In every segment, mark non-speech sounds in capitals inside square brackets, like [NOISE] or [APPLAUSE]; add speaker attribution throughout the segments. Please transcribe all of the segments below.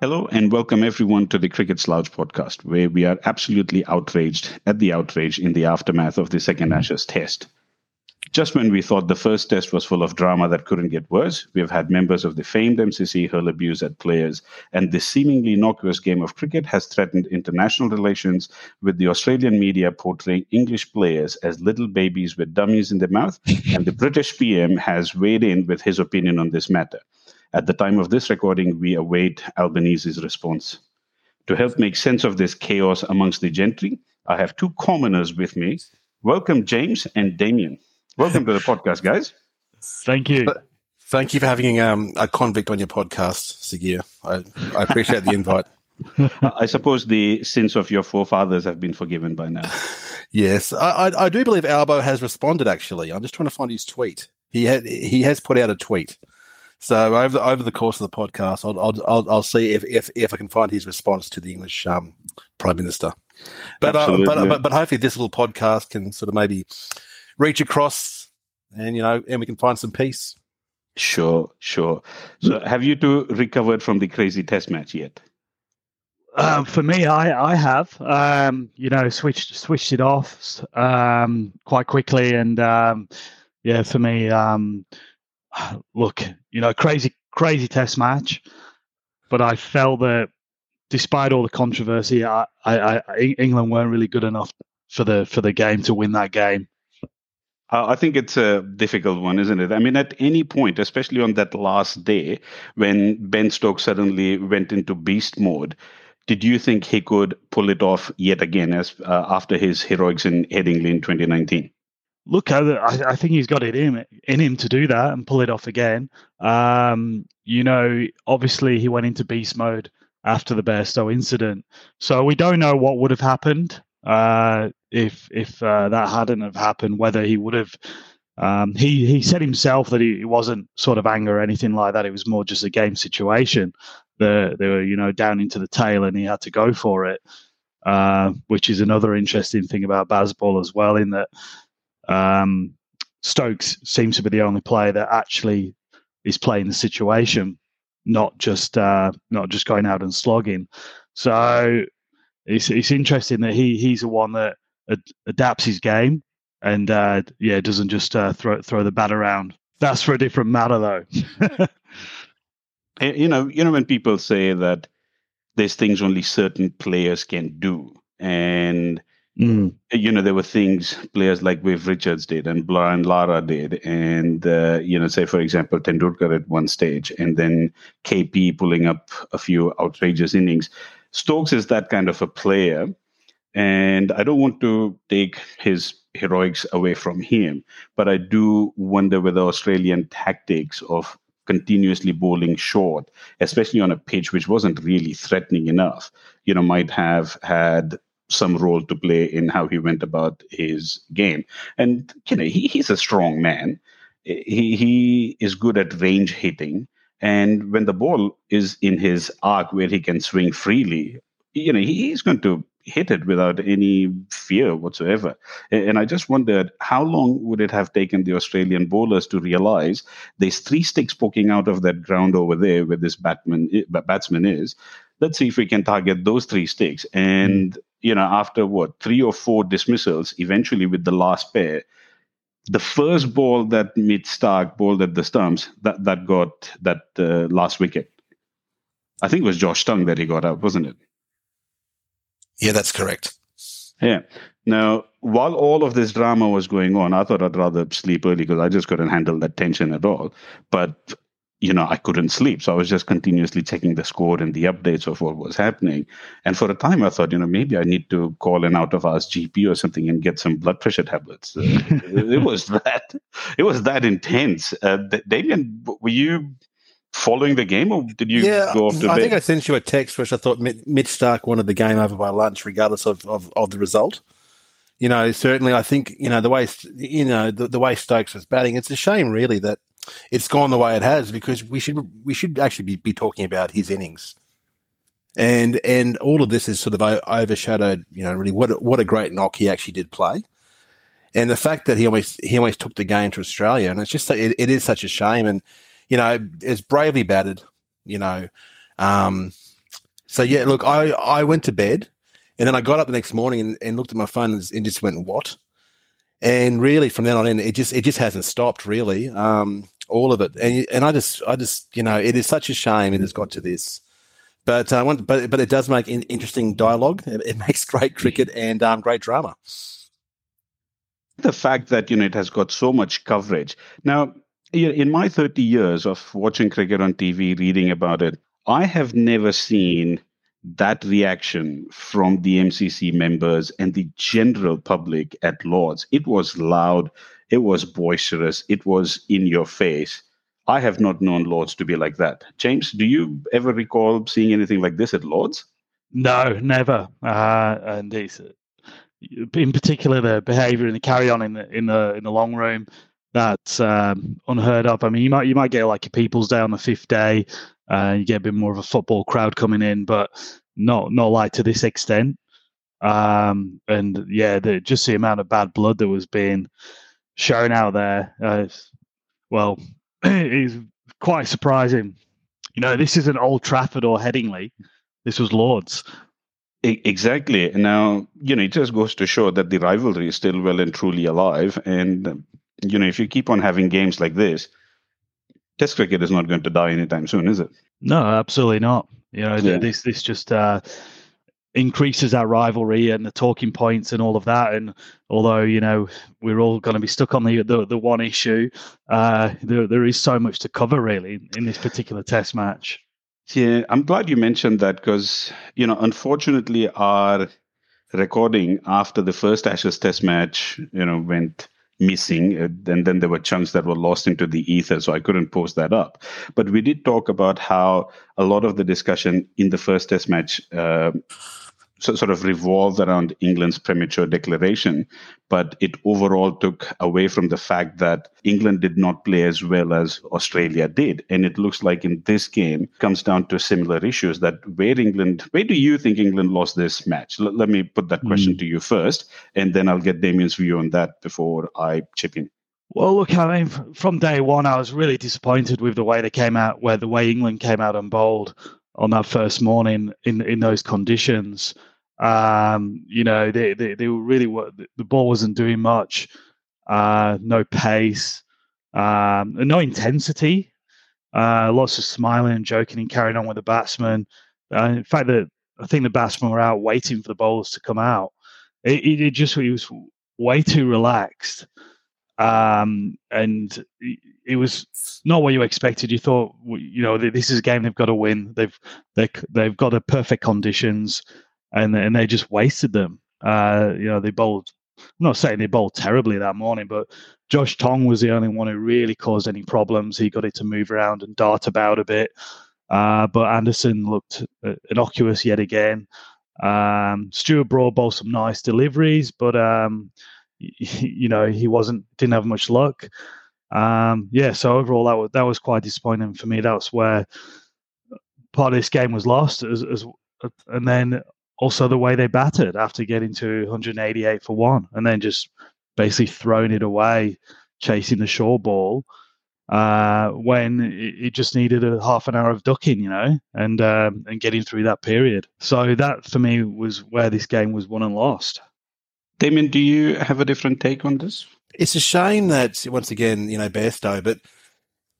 Speaker 1: Hello and welcome everyone to the Cricket Slouch podcast, where we are absolutely outraged at the outrage in the aftermath of the second Ashes test. Just when we thought the first test was full of drama that couldn't get worse, we've had members of the famed MCC hurl abuse at players, and this seemingly innocuous game of cricket has threatened international relations with the Australian media portraying English players as little babies with dummies in their mouth, [LAUGHS] and the British PM has weighed in with his opinion on this matter. At the time of this recording, we await Albanese's response. To help make sense of this chaos amongst the gentry, I have two commoners with me. Welcome, James and Damien. Welcome to the podcast, guys.
Speaker 2: Thank you.
Speaker 3: Thank you for having um, a convict on your podcast, Sagir. I, I appreciate the invite. [LAUGHS]
Speaker 1: I suppose the sins of your forefathers have been forgiven by now.
Speaker 3: Yes, I, I, I do believe Albo has responded. Actually, I'm just trying to find his tweet. He had he has put out a tweet. So over the, over the course of the podcast, I'll I'll, I'll, I'll see if, if if I can find his response to the English um, Prime Minister. But, uh, but, but but hopefully this little podcast can sort of maybe reach across, and you know, and we can find some peace.
Speaker 1: Sure, sure. So, have you two recovered from the crazy test match yet?
Speaker 2: Um, for me, I I have um, you know switched switched it off um, quite quickly, and um, yeah, for me, um, look, you know, crazy, crazy test match. But I felt that despite all the controversy, I, I, I, England weren't really good enough for the for the game to win that game.
Speaker 1: I think it's a difficult one, isn't it? I mean, at any point, especially on that last day when Ben Stokes suddenly went into beast mode, did you think he could pull it off yet again as uh, after his heroics in Headingley in 2019?
Speaker 2: look, I, I think he's got it in in him to do that and pull it off again. Um, you know, obviously he went into beast mode after the Bairstow incident, so we don't know what would have happened uh, if if uh, that hadn't have happened. Whether he would have. Um, he he said himself that he, it wasn't sort of anger or anything like that. It was more just a game situation. The, they were you know down into the tail and he had to go for it, uh, which is another interesting thing about Bazball as well. In that um, Stokes seems to be the only player that actually is playing the situation, not just uh, not just going out and slogging. So it's it's interesting that he he's the one that ad- adapts his game and uh, yeah doesn't just uh, throw throw the bat around. That's for a different matter, though. [LAUGHS]
Speaker 1: you know, you know when people say that there's things only certain players can do, and Mm. You know, there were things players like Viv Richards did and Brian Lara did. And, uh, you know, say, for example, Tendulkar at one stage, and then KP pulling up a few outrageous innings. Stokes is that kind of a player. And I don't want to take his heroics away from him, but I do wonder whether Australian tactics of continuously bowling short, especially on a pitch which wasn't really threatening enough, you know, might have had some role to play in how he went about his game. And you know, he, he's a strong man. He he is good at range hitting, and when the ball is in his arc where he can swing freely, you know, he's going to hit it without any fear whatsoever. And I just wondered how long would it have taken the Australian bowlers to realize there's three sticks poking out of that ground over there where this batman, eh, batsman is. Let's see if we can target those three sticks. And you know, after what three or four dismissals, eventually with the last pair, the first ball that Mitch Starc bowled at the stumps that that got that uh, last wicket. I think it was Josh Tongue that he got out, wasn't it?
Speaker 3: Yeah, that's correct.
Speaker 1: Yeah. Now, while all of this drama was going on, I thought I'd rather sleep early because I just couldn't handle that tension at all. But you know, I couldn't sleep. So I was just continuously checking the score and the updates of what was happening. And for a time, I thought, you know, maybe I need to call an out of hours GP or something and get some blood pressure tablets. [LAUGHS] Uh, it was that, it was that intense. Uh, Damien, were you following the game or did you
Speaker 3: yeah,
Speaker 1: go off to
Speaker 3: I
Speaker 1: bed?
Speaker 3: think I sent you a text which I thought Mitch Starc wanted the game over by lunch, regardless of, of, of the result you know, certainly I think, you know, the way, you know, the, the way Stokes was batting, it's a shame really that it's gone the way it has because we should we should actually be, be talking about his innings and and all of this is sort of overshadowed. You know, really what what a great knock he actually did play, and the fact that he almost he almost took the game to Australia, and it's just it, it is such a shame. And you know, it's bravely batted. You know, um, so yeah. Look, I I went to bed, and then I got up the next morning and, and looked at my phone and, and just went what. And really, from then on in, it just it just hasn't stopped. Really, um, all of it. And and I just I just you know, it is such a shame it has got to this. But I uh, but but it does make in, interesting dialogue. It, it, [LAUGHS] makes great cricket and um, great drama.
Speaker 1: The fact that you know it has got so much coverage now. In my 30 years of watching cricket on TV, reading about it, I have never seen that reaction from the MCC members and the general public at Lords. It was loud, it was boisterous, it was in your face. I have not known Lords to be like that. James, do you ever recall seeing anything like this at Lords?
Speaker 2: No, never. Uh, and it's, in particular, the behaviour and the carry on in the in the in the long room that's um, unheard of. I mean, you might you might get like a People's Day on the fifth day, uh, you get a bit more of a football crowd coming in, but not not like to this extent. Um, and yeah, the, just the amount of bad blood that was being shown out there, uh, well, [CLEARS THROAT] is quite surprising. You know, this isn't Old Trafford or Headingley. This was Lords.
Speaker 1: Exactly. Now, you know, it just goes to show that the rivalry is still well and truly alive. And, you know, if you keep on having games like this, Test cricket is not going to die anytime soon, is it?
Speaker 2: No, absolutely not. You know, yeah. this this just uh, increases our rivalry and the talking points and all of that. And although you know we're all going to be stuck on the the, the one issue, uh, there there is so much to cover really in this particular Test match.
Speaker 1: Yeah, I'm glad you mentioned that because you know, unfortunately, our recording after the first Ashes Test match, you know, went missing and uh, then there were chunks that were lost into the ether so i couldn't post that up. But we did talk about how a lot of the discussion in the first test match uh, so, sort of revolved around England's premature declaration, but it overall took away from the fact that England did not play as well as Australia did. And it looks like in this game comes down to similar issues that where England, where do you think England lost this match? L- let me put that question mm. to you first, and then I'll get Damien's view on that before I chip in.
Speaker 2: Well, look, I mean, from day one, I was really disappointed with the way they came out, where the way England came out and bowled on that first morning in in those conditions. Um, you know, they, they, they were really the ball wasn't doing much. Uh, no pace, um, no intensity. Uh, lots of smiling and joking and carrying on with the batsman. Uh, in fact, that I think the batsmen were out waiting for the bowlers to come out. It, it, it just was way too relaxed, um, and it was not what you expected. You thought, you know, this is a game they've got to win. They've they they've got the perfect conditions and and they just wasted them. Uh, you know, they bowled. I'm not saying they bowled terribly that morning, but Josh Tongue was the only one who really caused any problems. He got it to move around and dart about a bit. Uh, but Anderson looked uh, innocuous yet again. Um, Stuart Broad bowled some nice deliveries, but um, [LAUGHS] you know he wasn't didn't have much luck. Um, yeah, so overall that was that was quite disappointing for me. That's where part of this game was lost, as, as and then also the way they batted after getting to 188 for one and then just basically throwing it away, chasing the short ball uh, when it, just needed a half an hour of ducking, you know, and um, and getting through that period. So that for me was where this game was won and lost.
Speaker 1: Damien, do you have a different take on this?
Speaker 3: It's a shame that once again, you know, Bairstow, but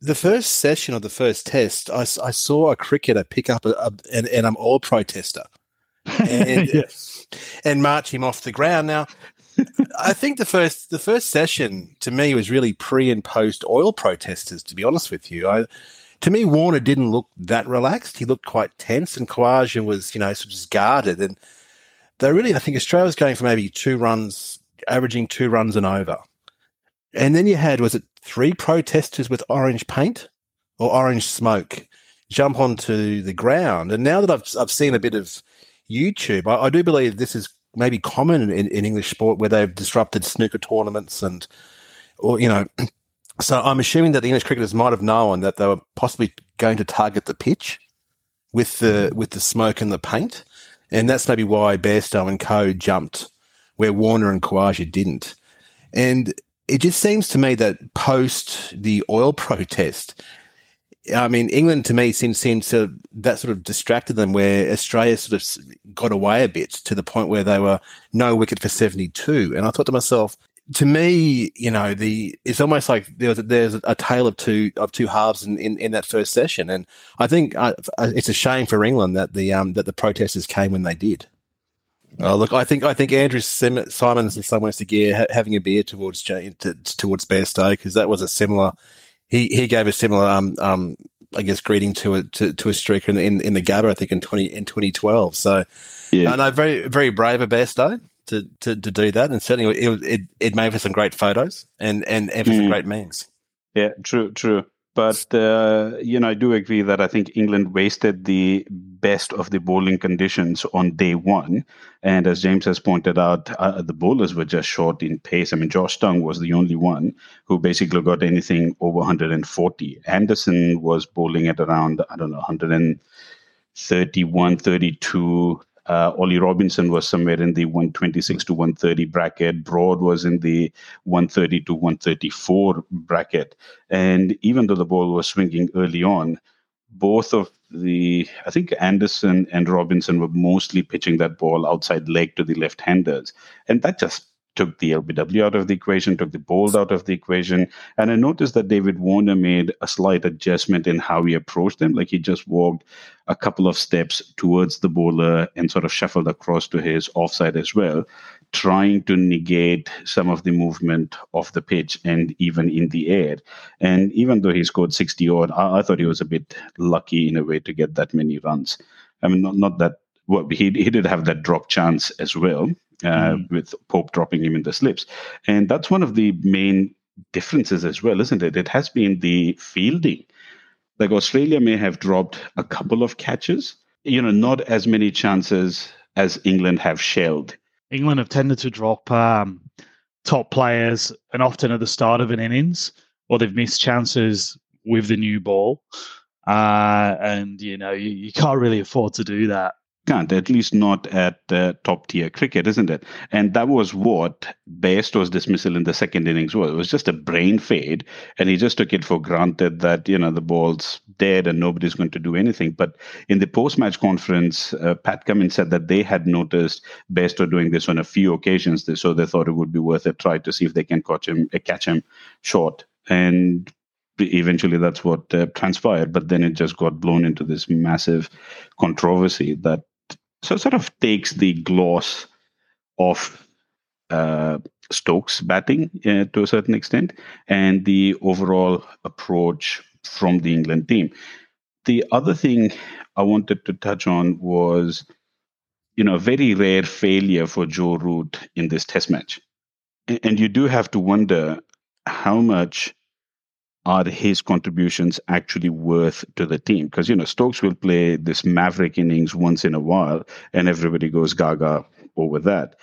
Speaker 3: the first session of the first test, I, I saw a cricketer pick up a, a, an, an um, all protester and, [LAUGHS] yes. and march him off the ground. Now, I think the first the first session to me was really pre and post oil protesters. To be honest with you, I, to me Warner didn't look that relaxed. He looked quite tense, and Khawaja was you know sort of just guarded. And they really, I think Australia was going for maybe two runs, averaging two runs and over. And then you had was it three protesters with orange paint or orange smoke jump onto the ground. And now that I've I've seen a bit of YouTube. I, I do believe this is maybe common in, in English sport where they've disrupted snooker tournaments and, or you know, [CLEARS THROAT] so I'm assuming that the English cricketers might have known that they were possibly going to target the pitch, with the mm-hmm. with the smoke and the paint, and that's maybe why Bairstow and Co jumped where Warner and Khawaja didn't. And it just seems to me that post the oil [LAUGHS] protest, I mean, England to me seems seems to that sort of distracted them, where Australia sort of got away a bit to the point where they were no wicket for seventy two, and I thought to myself, to me, you know, the it's almost like there's a, there's a tale of two of two halves in, in, in that first session, and I think uh, it's a shame for England that the um that the protesters came when they did. Oh, look, I think I think Andrew Sim- Symonds in some ways to gear ha- having a beer towards to, towards Bairstow because that was a similar. He he gave a similar um um I guess greeting to a to, to a streaker in, in, in the Gabba I think in twenty in twenty twelve. So yeah, I know very very brave of Bairstow to, to to do that, and certainly it it, it made for some great photos and and, and for mm. some great memes.
Speaker 1: Yeah, true, true. But uh, you know, I do agree that I think England wasted the best of the bowling conditions on day one. And as James has pointed out, uh, the bowlers were just short in pace. I mean, Josh Tongue was the only one who basically got anything over 140. Anderson was bowling at around I don't know 131, 32. Uh, Ollie Robinson was somewhere in the 126 to 130 bracket. Broad was in the 130 to 134 bracket. And even though the ball was swinging early on, both of the, I think Anderson and Robinson were mostly pitching that ball outside leg to the left handers. And that just took the LBW out of the equation, took the bowled out of the equation. And I noticed that David Warner made a slight adjustment in how he approached them. Like he just walked a couple of steps towards the bowler and sort of shuffled across to his offside as well, trying to negate some of the movement of the pitch and even in the air. And even though he scored 60 odd, I, I thought he was a bit lucky in a way to get that many runs. I mean, not, not that well, he, he did have that drop chance as well mm. with Pope dropping him in the slips. And that's one of the main differences as well, isn't it? It has been the fielding. Like Australia may have dropped a couple of catches, you know, not as many chances as England have shelled.
Speaker 2: England have tended to drop um, top players and often at the start of an innings, or they've missed chances with the new ball. Uh, and, you know, you, you can't really afford to do that
Speaker 1: can't, at least not at uh, top tier cricket, isn't it? And that was what Bairstow's dismissal in the second innings was. It was just a brain fade, and he just took it for granted that, you know, the ball's dead and nobody's going to do anything. But in the post match conference, uh, Pat Cummins said that they had noticed Bairstow doing this on a few occasions, so they thought it would be worth a try to see if they can catch him, uh, catch him short. And eventually that's what uh, transpired but then it just got blown into this massive controversy that so it sort of takes the gloss off uh, Stokes batting uh, to a certain extent and the overall approach from the England team. The other thing I wanted to touch on was, you know, a very rare failure for Joe Root in this test match. And you do have to wonder how much are his contributions actually worth to the team? Because, you know, Stokes will play this maverick innings once in a while and everybody goes gaga over that.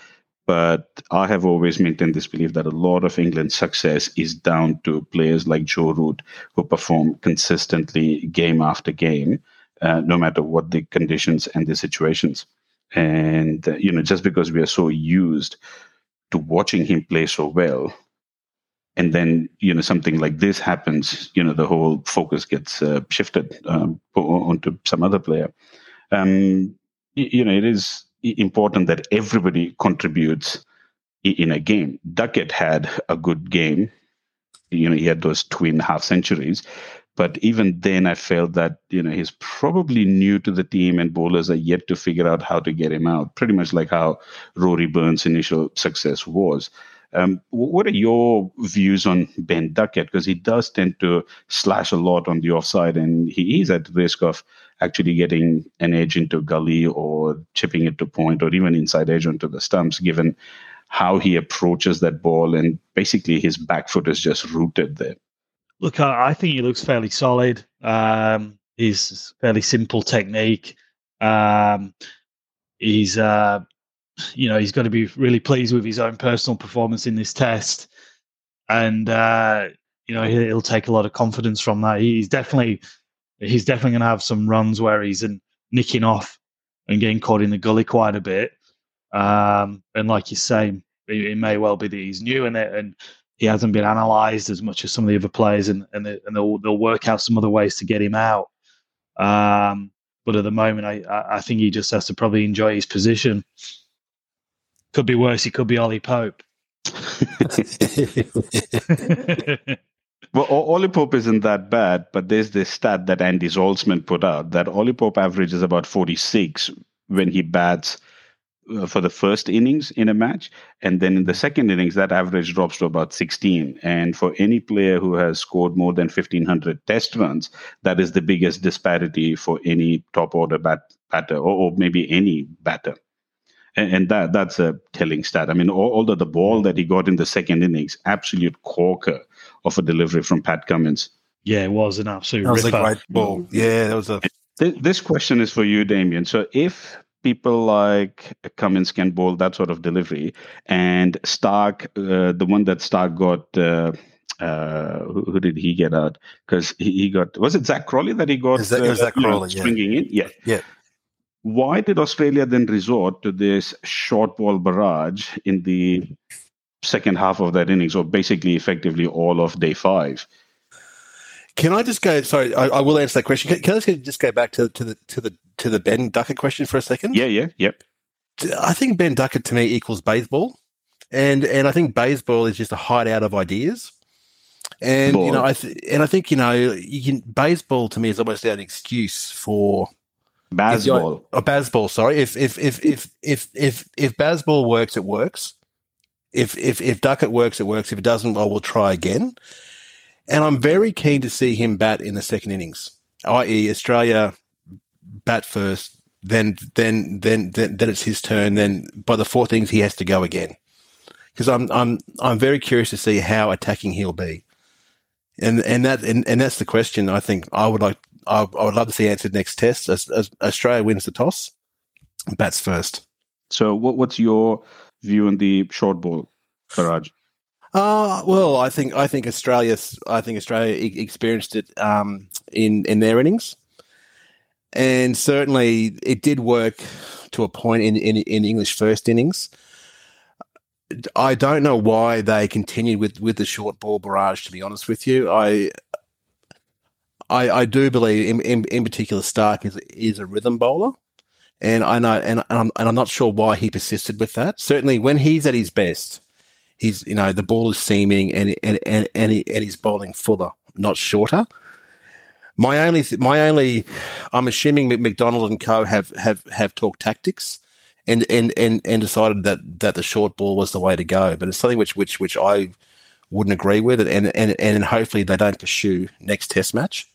Speaker 1: But I have always maintained this belief that a lot of England's success is down to players like Joe Root, who perform consistently game after game, uh, no matter what the conditions and the situations. And, uh, you know, just because we are so used to watching him play so well, and then you know something like this happens you know the whole focus gets uh, shifted um, onto some other player. Um, you know it is important that everybody contributes in a game. Duckett had a good game. You know he had those twin half centuries. But even then i felt that you know he's probably new to the team and bowlers are yet to figure out how to get him out pretty much like how rory burns initial success was um, what are your views on Ben Duckett? Because he does tend to slash a lot on the offside, and he is at risk of actually getting an edge into gully or chipping it to point or even inside edge onto the stumps, given how he approaches that ball. And basically, his back foot is just rooted there.
Speaker 2: Look, I think he looks fairly solid. Um, he's fairly simple technique. Um, he's uh, you know, he's got to be really pleased with his own personal performance in this test. And, uh, you know, he'll take a lot of confidence from that. He's definitely, he's definitely going to have some runs where he's an nicking off and getting caught in the gully quite a bit. Um, and like you say, it, it, may well be that he's new in it and he hasn't been analysed as much as some of the other players, and and, they, and they'll they'll work out some other ways to get him out. Um, but at the moment, I I think he just has to probably enjoy his position. Could be worse. He could be Ollie Pope. [LAUGHS]
Speaker 1: well, Ollie Pope isn't that bad, but there's this stat that Andy Zaltzman put out that Ollie Pope averages about 46 when he bats uh, for the first innings in a match. And then in the second innings, that average drops to about 16. And for any player who has scored more than 1,500 test runs, that is the biggest disparity for any top order bat, batter or, or maybe any batter. And, and, that that's a telling stat. I mean, although the ball that he got in the second innings, absolute corker of a delivery from Pat Cummins.
Speaker 2: Yeah, it was an absolute
Speaker 3: that was
Speaker 2: ripper.
Speaker 3: a great ball. Yeah, that was a.
Speaker 1: This question is for you, Damien. So if people like Cummins can bowl that sort of delivery. And Starc, uh, the one that Starc got, uh, uh, who, who, did he get out? Because he, he, got, was it Zak Crawley that he got
Speaker 3: Zak, uh, Zak Crawley,
Speaker 1: know, swinging
Speaker 3: yeah.
Speaker 1: in? Yeah.
Speaker 3: Yeah.
Speaker 1: Why did Australia then resort to this short ball barrage in the second half of that innings, or basically effectively all of day five?
Speaker 3: Can I just go? Sorry, I, I will answer that question. Can, can, I just go back to, to the to the to the Ben Duckett question for a second?
Speaker 1: Yeah, yeah, yep.
Speaker 3: I think Ben Duckett to me equals Bazball, and and I think Bazball is just a hideout of ideas. And you know, I th- and I think you know, you can Bazball to me is almost an excuse for
Speaker 1: Bazball.
Speaker 3: A Bazball, sorry. If if if if if if if Bazball works, it works. If if if Duckett works, it works. If it doesn't, well, we'll try again. And I'm very keen to see him bat in the second innings, i.e., Australia bat first, then then then then, then it's his turn. Then by the fourth innings, he has to go again. Because I'm I'm I'm very curious to see how attacking he'll be, and and that and, and that's the question. I think I would like I, I would love to see answered next test. As, as Australia wins the toss, bats first.
Speaker 1: So, what, what's your view on the short ball, Faraj?
Speaker 3: Uh, well, I think I think Australia I think Australia experienced it um, in in their innings, and certainly it did work to a point in in, in English first innings. I don't know why they continued with with the short ball barrage. To be honest with you, I I, I do believe in, in, in particular Starc is is a rhythm bowler, and I know and, and I'm and I'm not sure why he persisted with that. Certainly, when he's at his best he's you know the ball is seaming and and and and, he, and he's bowling fuller, not shorter. My only my only, I'm assuming McDonald and Co have have have talked tactics, and and and and decided that that the short ball was the way to go. But it's something which which which I wouldn't agree with, and and and hopefully they don't pursue next Test match.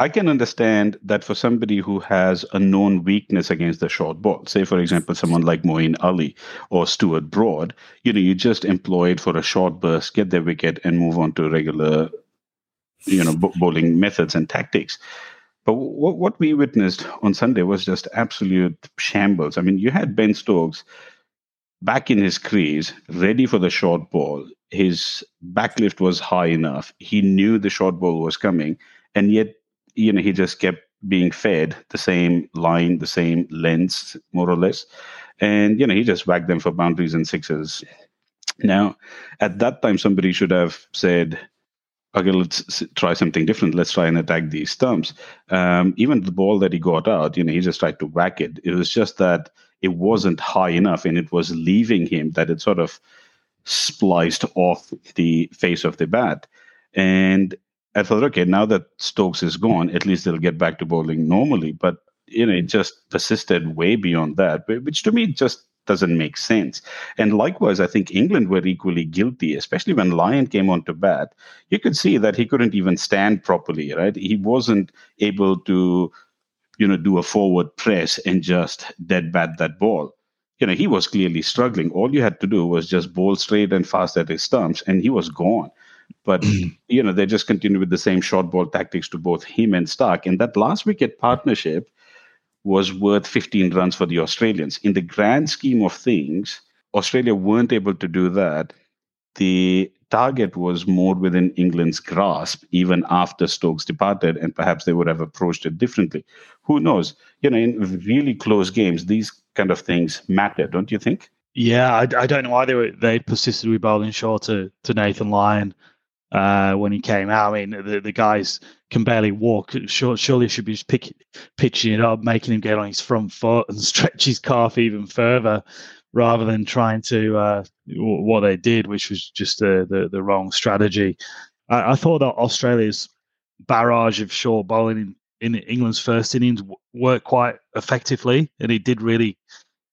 Speaker 1: I can understand that for somebody who has a known weakness against the short ball, say for example someone like Moeen Ali or Stuart Broad, you know, you just employ it for a short burst, get their wicket, and move on to regular, you know, bowling methods and tactics. But what what we witnessed on Sunday was just absolute shambles. I mean, you had Ben Stokes back in his crease, ready for the short ball. His backlift was high enough. He knew the short ball was coming, and yet you know, he just kept being fed the same line, the same lengths, more or less. And, you know, he just whacked them for boundaries and sixes. Now, at that time, somebody should have said, okay, let's try something different. Let's try and attack these stumps. Um, even the ball that he got out, you know, he just tried to whack it. It was just that it wasn't high enough and it was leaving him that it sort of spliced off the face of the bat. And I thought, okay, now that Stokes is gone, at least they'll get back to bowling normally. But you know, it just persisted way beyond that, which to me just doesn't make sense. And likewise, I think England were equally guilty, especially when Lyon came on to bat. You could see that he couldn't even stand properly, right? He wasn't able to, you know, do a forward press and just dead bat that ball. You know, he was clearly struggling. All you had to do was just bowl straight and fast at his stumps, and he was gone. But mm. you know, they just continued with the same short ball tactics to both him and Starc. And that last wicket partnership was worth 15 runs for the Australians. In the grand scheme of things, Australia weren't able to do that. The target was more within England's grasp even after Stokes departed, and perhaps they would have approached it differently. Who knows? You know, in really close games, these kind of things matter, don't you think?
Speaker 2: Yeah, I, I don't know why they were, they persisted with bowling short to, to Nathan Lyon uh, when he came out. I mean, the, the guys can barely walk. Sure, surely should be just pick, pitching it up, making him get on his front foot and [LAUGHS] stretch his calf even further, rather than trying to uh, what they did, which was just the the, the wrong strategy. I, I, thought that Australia's barrage of short bowling in, in England's first innings worked quite effectively, and it did really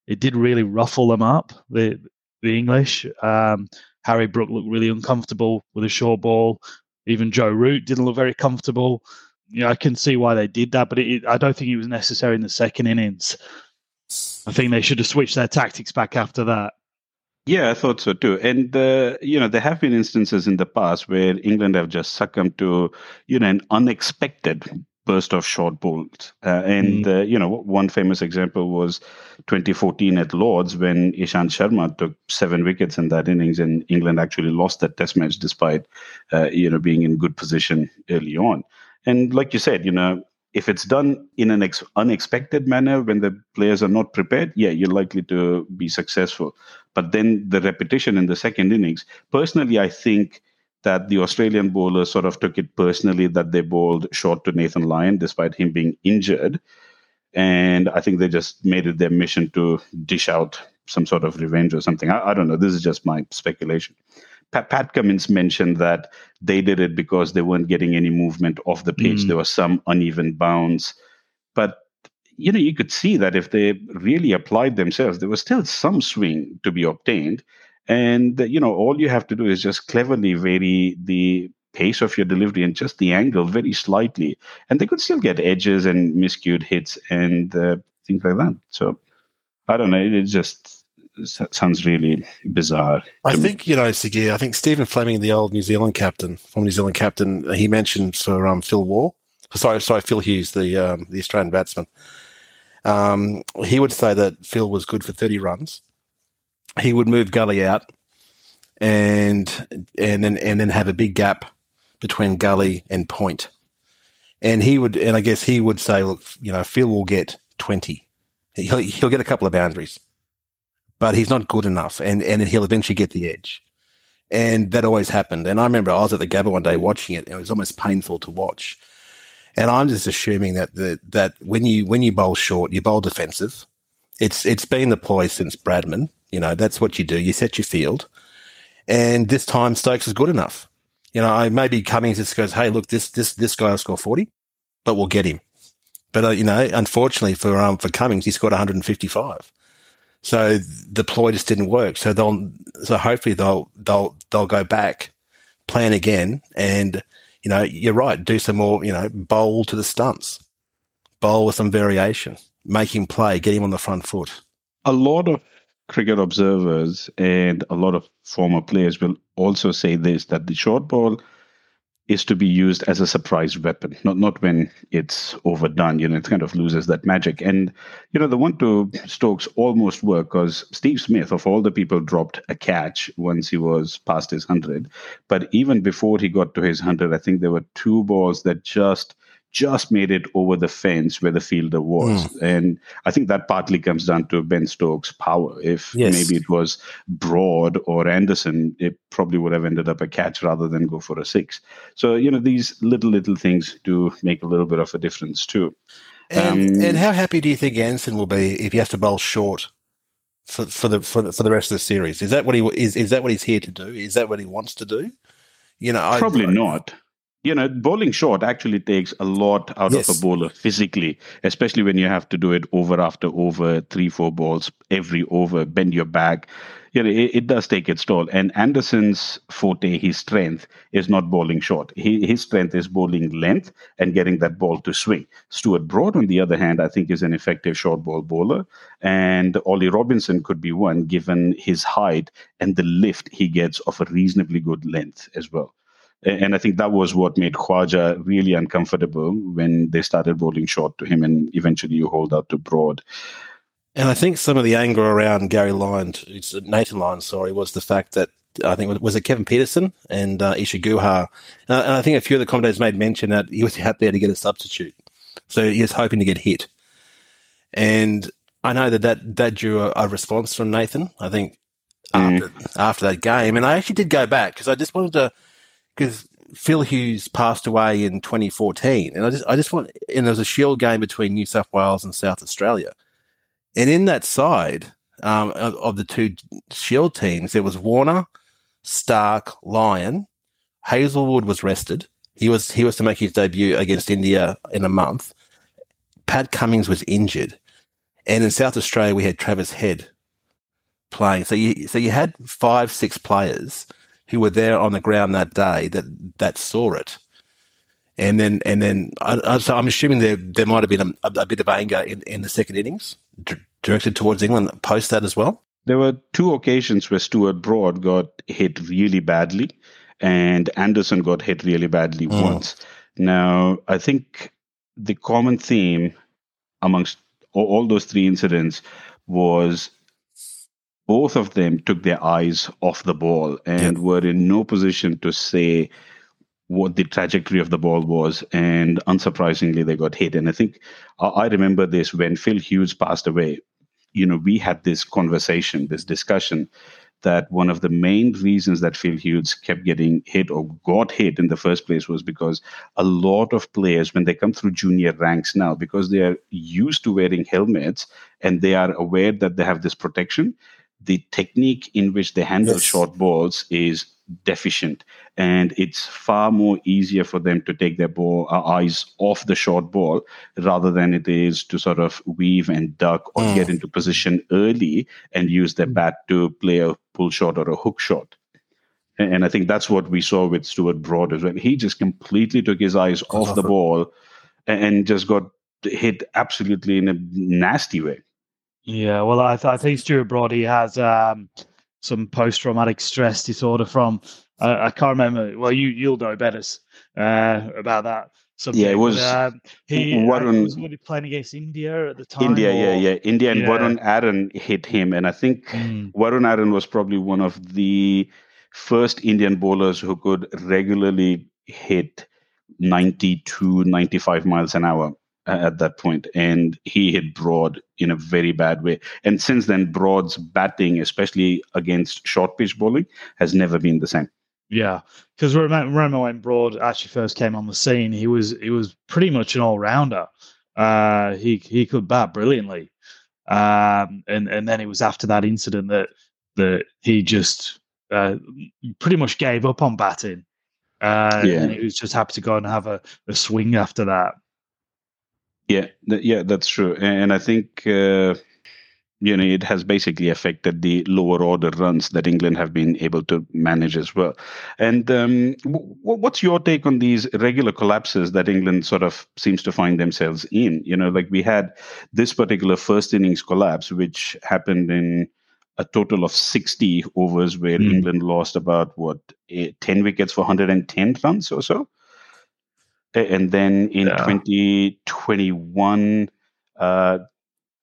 Speaker 2: it did really ruffle them up. The the English. Um, Harry Brook looked really uncomfortable with a short ball. Even Joe Root didn't look very comfortable. You know, I can see why they did that, but it, I don't think it was necessary in the second innings. I think they should have switched their tactics back after that.
Speaker 1: Yeah, I thought so too. And uh, you know, there have been instances in the past where England have just succumbed to you know an unexpected burst of short balls. Uh, and, mm. uh, you know, one famous example was 2014 at Lords when Ishant Sharma took seven wickets in that innings and England actually lost that test match despite, uh, you know, being in good position early on. And like you said, you know, if it's done in an ex- unexpected manner when the players are not prepared, yeah, you're likely to be successful. But then the repetition in the second innings, personally, I think that the Australian bowlers sort of took it personally that they bowled short to Nathan Lyon despite him being injured. And I think they just made it their mission to dish out some sort of revenge or something. I, I don't know. This is just my speculation. Pat, Pat, Cummins mentioned that they did it because they weren't getting any movement off the pitch. Mm. There was some uneven bounce. But, you know, you could see that if they really applied themselves, there was still some swing to be obtained. And you know, all you have to do is just cleverly vary the pace of your delivery and just the angle very slightly, and they could still get edges and miscued hits and uh, things like that. So I don't know. It just sounds really bizarre.
Speaker 3: I think me. you know, Siggy. I think Stephen Fleming, the old New Zealand captain, former New Zealand captain, he mentioned for um, Phil Waugh. Sorry, sorry, Phil Hughes, the um, the Australian batsman. Um, he would say that Phil was good for thirty runs he would move Gully out and and then and then have a big gap between Gully and Point. And he would and I guess he would say, look, you know, Phil will get twenty. He'll he'll get a couple of boundaries. But he's not good enough and, and he'll eventually get the edge. And that always happened. And I remember I was at the Gabba one day watching it, and it was almost painful to watch. And I'm just assuming that the, that when you when you bowl short, you bowl defensive. It's it's been the ploy since Bradman you know, that's what you do. You set your field. And this time Stokes is good enough. You know, maybe Cummins just goes, hey, look, this this this guy will score 40, but we'll get him. But, uh, you know, unfortunately for um, for Cummins, he scored 155. So the ploy just didn't work. So they'll so hopefully they'll they'll they'll go back, plan again, and you know, you're right, do some more, you know, bowl to the stunts. Bowl with some variation. Make him play, get him on the front foot.
Speaker 1: A lot of cricket observers and a lot of former players will also say this that the short ball is to be used as a surprise weapon, not not when it's overdone. You know, it kind of loses that magic. And you know, the one to Stokes almost worked because Steve Smith, of all the people, dropped a catch once he was past his hundred. But even before he got to his hundred, I think there were two balls that just just made it over the fence where the fielder was. Mm. And I think that partly comes down to Ben Stokes' power. If yes. maybe it was Broad or Anderson, it probably would have ended up a catch rather than go for a six. So, you know, these little, little things do make a little bit of a difference too.
Speaker 3: And, um, and how happy do you think Anderson will be if he has to bowl short for, for the for the, for the rest of the series? Is that what he is? Is that what he's here to do? Is that what he wants to do?
Speaker 1: You know, probably I, not you know, bowling short actually takes a lot out yes. of a bowler physically, especially when you have to do it over after over, three, four balls every over, bend your back. You know, it, it does take its toll. And Anderson's forte, his strength, is not bowling short. He, his strength is bowling length and getting that ball to swing. Stuart Broad, on the other hand, I think is an effective short ball bowler. And Ollie Robinson could be one given his height and the lift he gets of a reasonably good length as well. And I think that was what made Khawaja really uncomfortable when they started bowling short to him, and eventually you hold out to Broad.
Speaker 3: And I think some of the anger around Gary Lyon, Nathan Lyon, sorry, was the fact that I think was it Kevin Pietersen and uh, Isa Guha, and I think a few of the commentators made mention that he was [LAUGHS] out there to get a substitute, so he was hoping to get hit. And I know that that, that drew a, a response from Nathan. I think mm. after, after that game, and I actually did go back because I just wanted to because Phil Hughes passed away in 2014, and I just I just want and there was a Shield game between New South Wales and South Australia, and in that side um, of, of, the two Shield teams, there was Warner, Starc, Lyon, Hazlewood was rested. He was he was to make his debut against India in a month. Pat Cummins was injured, and in South Australia we had Travis Head playing. So you so you had five six players who were there on the ground that day that that saw it. And then, and then, I, so I'm assuming there there might have been a, a bit of anger in, in the second innings directed towards England post that as well.
Speaker 1: There were two occasions where Stuart Broad got hit really badly, and Anderson got hit really badly mm. once. Now, I think the common theme amongst all those three incidents was both of them took their eyes off the ball and were in no position to say what the trajectory of the ball was. And unsurprisingly, they got hit. And I think I remember this when Phil Hughes passed away. You know, we had this conversation, this discussion that one of the main reasons that Phil Hughes kept getting hit or got hit in the first place was because a lot of players, when they come through junior ranks now, because they are used to wearing helmets and they are aware that they have this protection, the technique in which they handle yes. short balls is deficient and it's far more easier for them to take their ball uh, eyes off the short ball rather than it is to sort of weave and duck or mm. get into position early and use their bat to play a pull shot or a hook shot and I think that's what we saw with Stuart Broad as well. He just completely took his eyes off the ball and just got hit absolutely in a nasty way.
Speaker 2: Yeah, well, I, th- I think Stuart Brody has um, some post traumatic stress disorder from. Uh, I can't remember. Well, you you'll know better uh, about that.
Speaker 1: Subject. Yeah, it was. But, um,
Speaker 2: he Varun, was really playing against India at the time.
Speaker 1: India, or, yeah, yeah, India and yeah. Varun Aaron hit him, and I think mm. Varun Aaron was probably one of the first Indian bowlers who could regularly hit 92, 95 miles an hour at that point, and he hit Broad in a very bad way. And since then, Broad's batting, especially against short pitch bowling, has never been the same.
Speaker 2: Yeah, because remember when Broad actually first came on the scene, he was he was pretty much an all rounder. Uh, he he could bat brilliantly, um, and and then it was after that incident that that he just uh, pretty much gave up on batting. Uh, yeah. and he was just happy to go and have a, a swing after that.
Speaker 1: Yeah, th- yeah, that's true, and I think uh, you know it has basically affected the lower order runs that England have been able to manage as well. And um, w- what's your take on these regular collapses that England sort of seems to find themselves in? You know, like we had this particular first innings collapse, which happened in a total of 60 overs where mm. England lost about what 10 wickets for 110 runs or so and then in yeah. 2021 uh,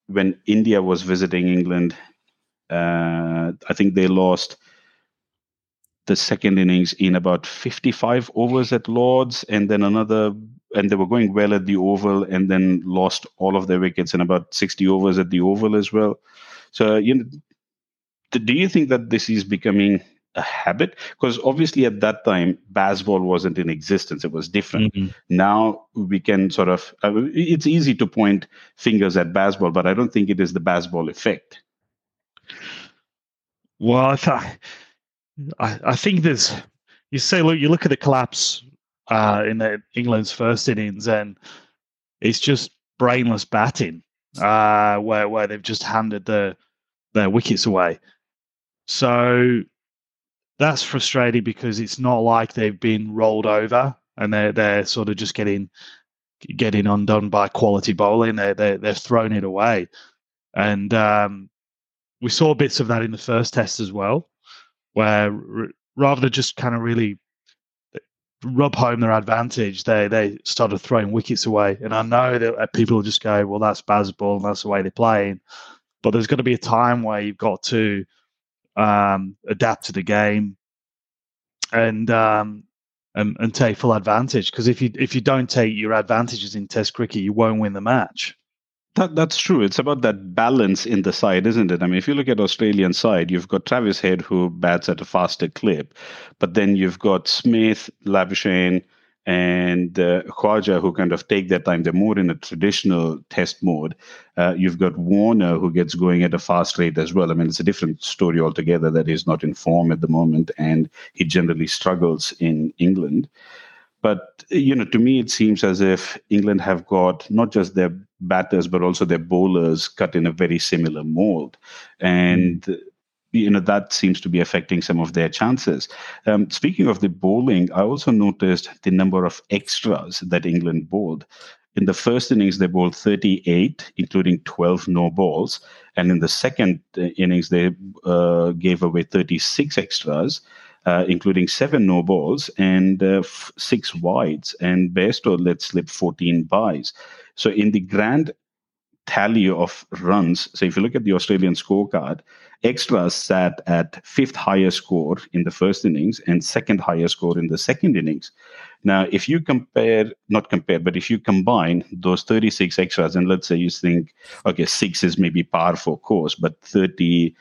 Speaker 1: when india was visiting england uh, i think they lost the second innings in about 55 overs at lords and then another and they were going well at the oval and then lost all of their wickets in about 60 overs at the oval as well so you know do you think that this is becoming a habit because obviously at that time Bazball wasn't in existence it was different. Mm-hmm. now we can sort of uh, it's easy to point fingers at Bazball but i don't think it is the Bazball effect.
Speaker 2: Well i th- I, I think there's you say look you look at the collapse uh, in the england's first innings and it's just brainless batting uh, where where they've just handed the their wickets away. So that's frustrating because it's not like they've been rolled over and they're they're sort of just getting getting undone by quality bowling. They they they've thrown it away, and um, we saw bits of that in the first test as well, where r- rather than just kind of really rub home their advantage, they they started throwing wickets away. And I know that uh, people will just go, "Well, that's Bazball, and that's the way they're playing." But there's got to be a time where you've got to um, adapt to the game, and um, and, and take full advantage. Because if you if you don't take your advantages in Test cricket, you won't win the match.
Speaker 1: That that's true. It's about that balance in the side, isn't it? I mean, if you look at Australian side, you've got Travis Head who bats at a faster clip, but then you've got Smith, Labuschagne, and uh, Khawaja who kind of take their time. They're more in a traditional test mode. Uh, you've got Warner who gets going at a fast rate as well. I mean, it's a different story altogether that he's not in form at the moment, and he generally struggles in England. But you know, to me, it seems as if England have got not just their batters but also their bowlers cut in a very similar mold, and you know that seems to be affecting some of their chances. Um, speaking of the bowling, I also noticed the number of extras that England bowled. In the first innings, they bowled 38, including 12 no balls. And in the second uh, innings, they uh, gave away 36 extras uh, including seven no balls and uh, f- six wides, and Bairstow let slip 14 byes. So in the grand tally of runs, so if you look at the Australian scorecard, extras sat at fifth highest score in the first innings and second highest score in the second innings. Now, if you compare, not compare, but if you combine those 36 extras, and let's say you think, okay, six is maybe par for course, but 30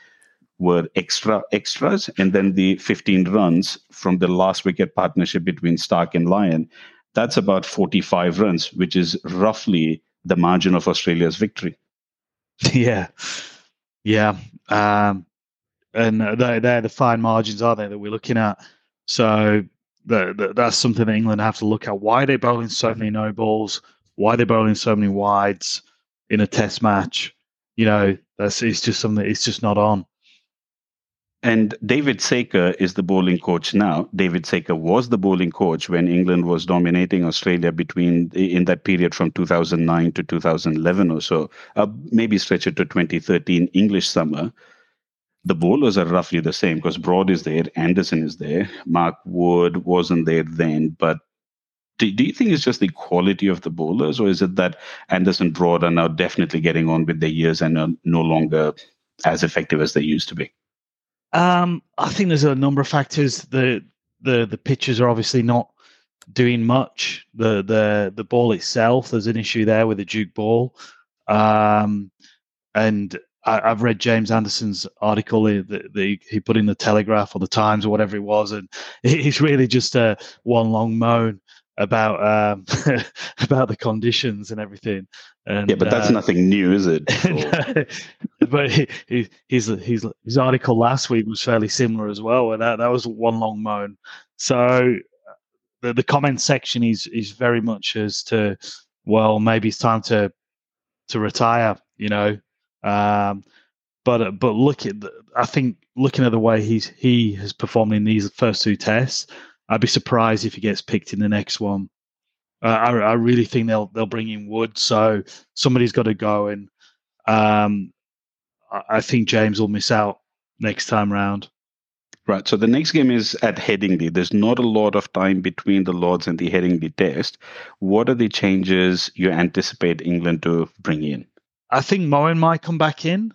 Speaker 1: were extra extras, and then the 15 runs from the last wicket partnership between Starc and Lyon. That's about 45 runs, which is roughly the margin of Australia's victory. [LAUGHS]
Speaker 2: Yeah, yeah, um, and they're, they're the fine margins, are they, that we're looking at? So the, the, that's something that England have to look at. Why are they bowling so many no balls? Why are they bowling so many wides in a Test match? You know, that's it's just something. It's just not on.
Speaker 1: And David Saker is the bowling coach now. David Saker was the bowling coach when England was dominating Australia between in that period from 2009 to 2011 or so. Uh, maybe stretch it to 2013 English summer. The bowlers are roughly the same because Broad is there, Anderson is there, Mark Wood wasn't there then, but do, do you think it's just the quality of the bowlers, or is it that Anderson Broad are now definitely getting on with their years and are no longer as effective as they used to be?
Speaker 2: Um, I think there's a number of factors. The the the pitches are obviously not doing much. The the the ball itself, there's an issue there with the Duke ball. Um, and I, have read James Anderson's article that he put in the Telegraph or the Times or whatever it was, and it's really just a one long moan about um, [LAUGHS] about the conditions and everything. And,
Speaker 1: yeah, but that's uh, nothing new, is it? [LAUGHS]
Speaker 2: but he, he, his his his article last week was fairly similar as well, and that, that was one long moan. So the the comment section is is very much as to well, maybe it's time to to retire, you know. Um, but but look at the, I think looking at the way he's he has performed in these first two tests, I'd be surprised if he gets picked in the next one. Uh, I, I, really think they'll they'll bring in Wood, so somebody's got to go, and um, I, I think James will miss out next time round.
Speaker 1: Right. So the next game is at Headingley. There's not a lot of time between the Lords and the Headingley Test. What are the changes you anticipate England to bring in?
Speaker 2: I think Moeen might come back in,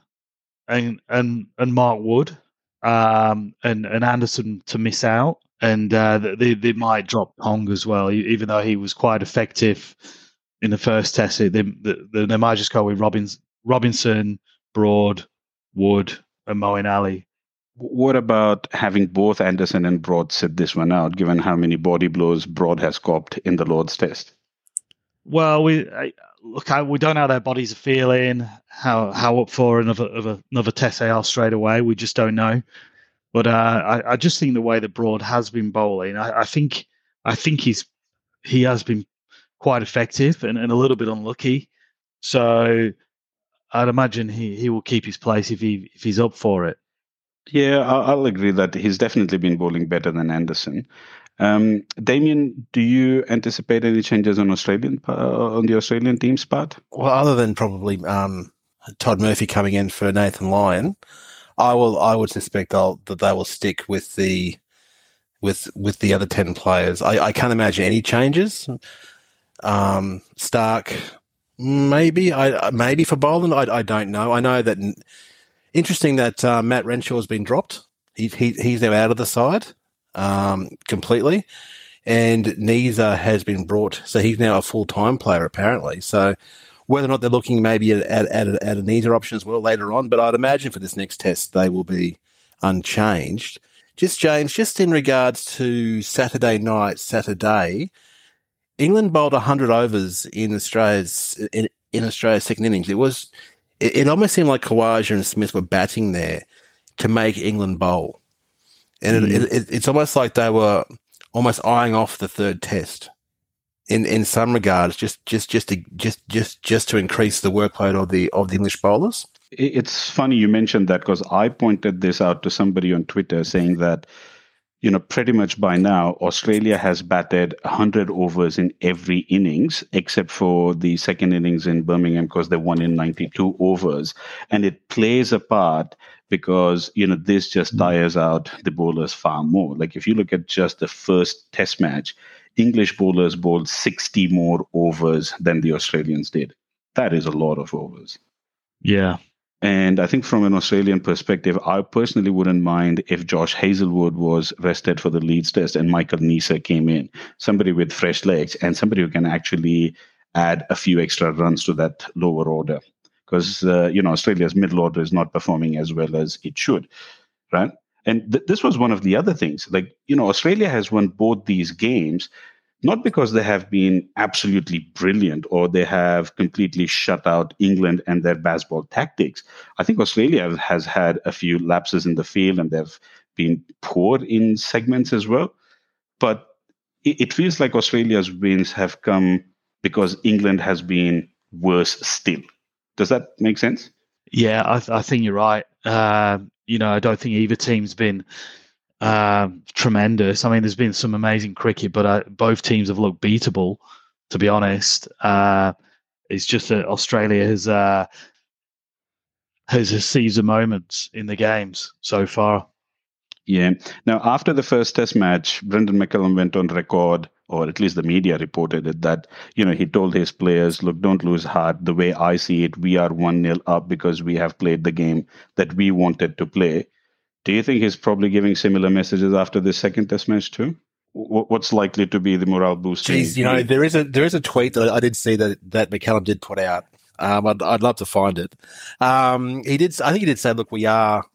Speaker 2: and and and Mark Wood, um, and and Anderson to miss out and uh, they they might drop Tongue as well, even though he was quite effective in the first test. They they, they might just go with Robbins, Robinson, Broad, Wood, and Moeen Ali.
Speaker 1: What about having both Anderson and Broad sit this one out, given how many body blows Broad has copped in the Lord's Test?
Speaker 2: Well, we I, look. I, we don't know how their bodies are feeling, how how up for another another test they are straight away. We just don't know. But uh, I, I, just think the way that Broad has been bowling, I, I, think I think he's he has been quite effective and, and a little bit unlucky. So I'd imagine he, he will keep his place if he if he's up for it.
Speaker 1: Yeah, I'll agree that he's definitely been bowling better than Anderson. Um, Damien, do you anticipate any changes on Australian uh, on the Australian team's part?
Speaker 3: Well, other than probably um, Todd Murphy coming in for Nathan Lyon, I will. I would suspect they'll, that they will stick with the with with the other ten players. I, I can't imagine any changes. Um, Starc, maybe. I maybe for Boland. I, I don't know. I know that. Interesting that uh, Matt Renshaw has been dropped. He, he he's now out of the side. um, completely, and Neser has been brought. So he's now a full time player apparently. So whether or not they're looking maybe at, at, at, at a Neser option as well later on, but I'd imagine for this next test they will be unchanged. Just James, just in regards to Saturday night, Saturday, England bowled 100 overs in Australia's in, in Australia's second innings. It was it, it almost seemed like Khawaja and Smith were batting there to make England bowl. And mm. it, it, it's almost like they were almost eyeing off the third test in, in some regards, just, just, just to, just, just, just to increase the workload of the, of the English bowlers.
Speaker 1: It's funny you mentioned that because I pointed this out to somebody on Twitter saying that you know, pretty much by now, Australia has batted 100 overs in every innings, except for the second innings in Birmingham because they won in 92 overs. And it plays a part because, you know, this just tires out the bowlers far more. Like if you look at just the first test match, English bowlers bowled 60 more overs than the Australians did. That is a lot of overs.
Speaker 2: Yeah.
Speaker 1: And I think from an Australian perspective, I personally wouldn't mind if Josh Hazlewood was rested for the Leeds test and Michael Neser came in, somebody with fresh legs and somebody who can actually add a few extra runs to that lower order. Because, uh, you know, Australia's middle order is not performing as well as it should, right? And th- this was one of the other things. Like, you know, Australia has won both these games not because they have been absolutely brilliant or they have completely shut out England and their Bazball tactics. I think Australia has had a few lapses in the field and they've been poor in segments as well. But it, it feels like Australia's wins have come because England has been worse still. Does that make sense?
Speaker 2: Yeah, I, I think you're right. Uh, you know, I don't think either team's been um, tremendous. I mean, there's been some amazing cricket, but uh, both teams have looked beatable. To be honest, uh, it's just that Australia has uh, has seized the moments in the games so far.
Speaker 1: Yeah. Now, after the first Test match, Brendan McCullum went on record, or at least the media reported it, that you know he told his players, "Look, don't lose heart. The way I see it, we are one 0 up because we have played the game that we wanted to play." Do you think he's probably giving similar messages after the second test match too? What's likely to be the morale boost?
Speaker 3: Jeez, you know there is a there is a tweet that I did see that that McCullum did put out. Um, I'd, I'd love to find it. Um, he did. I think he did say, "Look, we are."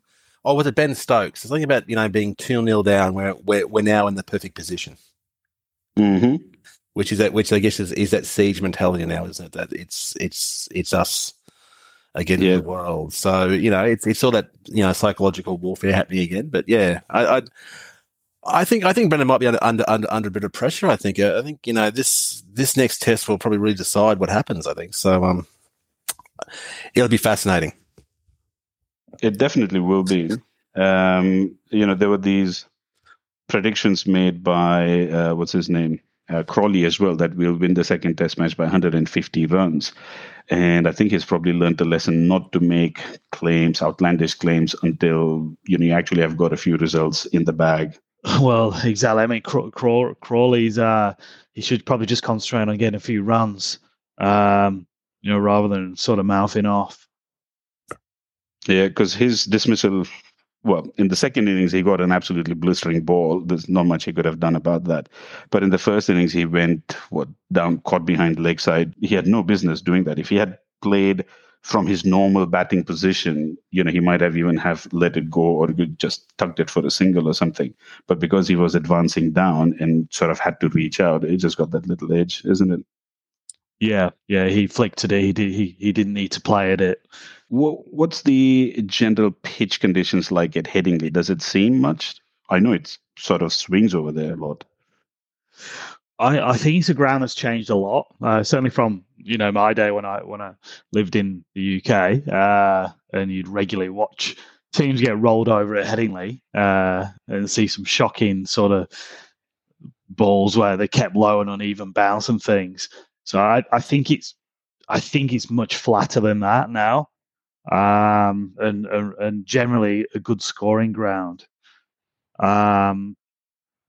Speaker 3: Oh, was it Ben Stokes? Something about you know being two 0 down. Where we're, we're now in the perfect position.
Speaker 1: Mm-hmm.
Speaker 3: Which is that? Which I guess is, is that siege mentality now, isn't it? That it's it's it's us again yeah. in the world. So you know, it's it's all that you know psychological warfare happening again. But yeah, I. I I think I think Brendan might be under, under under under a bit of pressure. I think I think you know this this next test will probably really decide what happens. I think so. Um, it'll be fascinating.
Speaker 1: It definitely will be. Um, you know, there were these predictions made by uh, what's his name, uh, Crawley as well, that we'll win the second test match by 150 runs. And I think he's probably learned a lesson not to make claims, outlandish claims, until you know you actually have got a few results in the bag. [LAUGHS]
Speaker 2: Well, exactly. I mean, Craw- Crawley's uh, he should probably just concentrate on getting a few runs, um, you know, rather than sort of mouthing off.
Speaker 1: Yeah, because his dismissal well, in the second innings, he got an absolutely blistering ball. There's not much he could have done about that. But in the first innings, he went what down, caught behind leg side. He had no business doing that. If he had played from his normal batting position, you know, he might have even have let it go or just tucked it for a single or something. But because he was advancing down and sort of had to reach out, it just got that little edge, isn't it?
Speaker 2: Yeah, yeah, he flicked it. He did. He he didn't need to play at it.
Speaker 1: What What's the general pitch conditions like at Headingley? Does it seem much? I know it sort of swings over there a lot.
Speaker 2: I, I think the ground has changed a lot. Uh, certainly from you know my day when I when I lived in the UK, uh, and you'd regularly watch teams get rolled over at Headingley uh, and see some shocking sort of balls where they kept low and uneven bounce and things. So I, I think it's I think it's much flatter than that now um, and, and, and generally a good scoring ground. Um,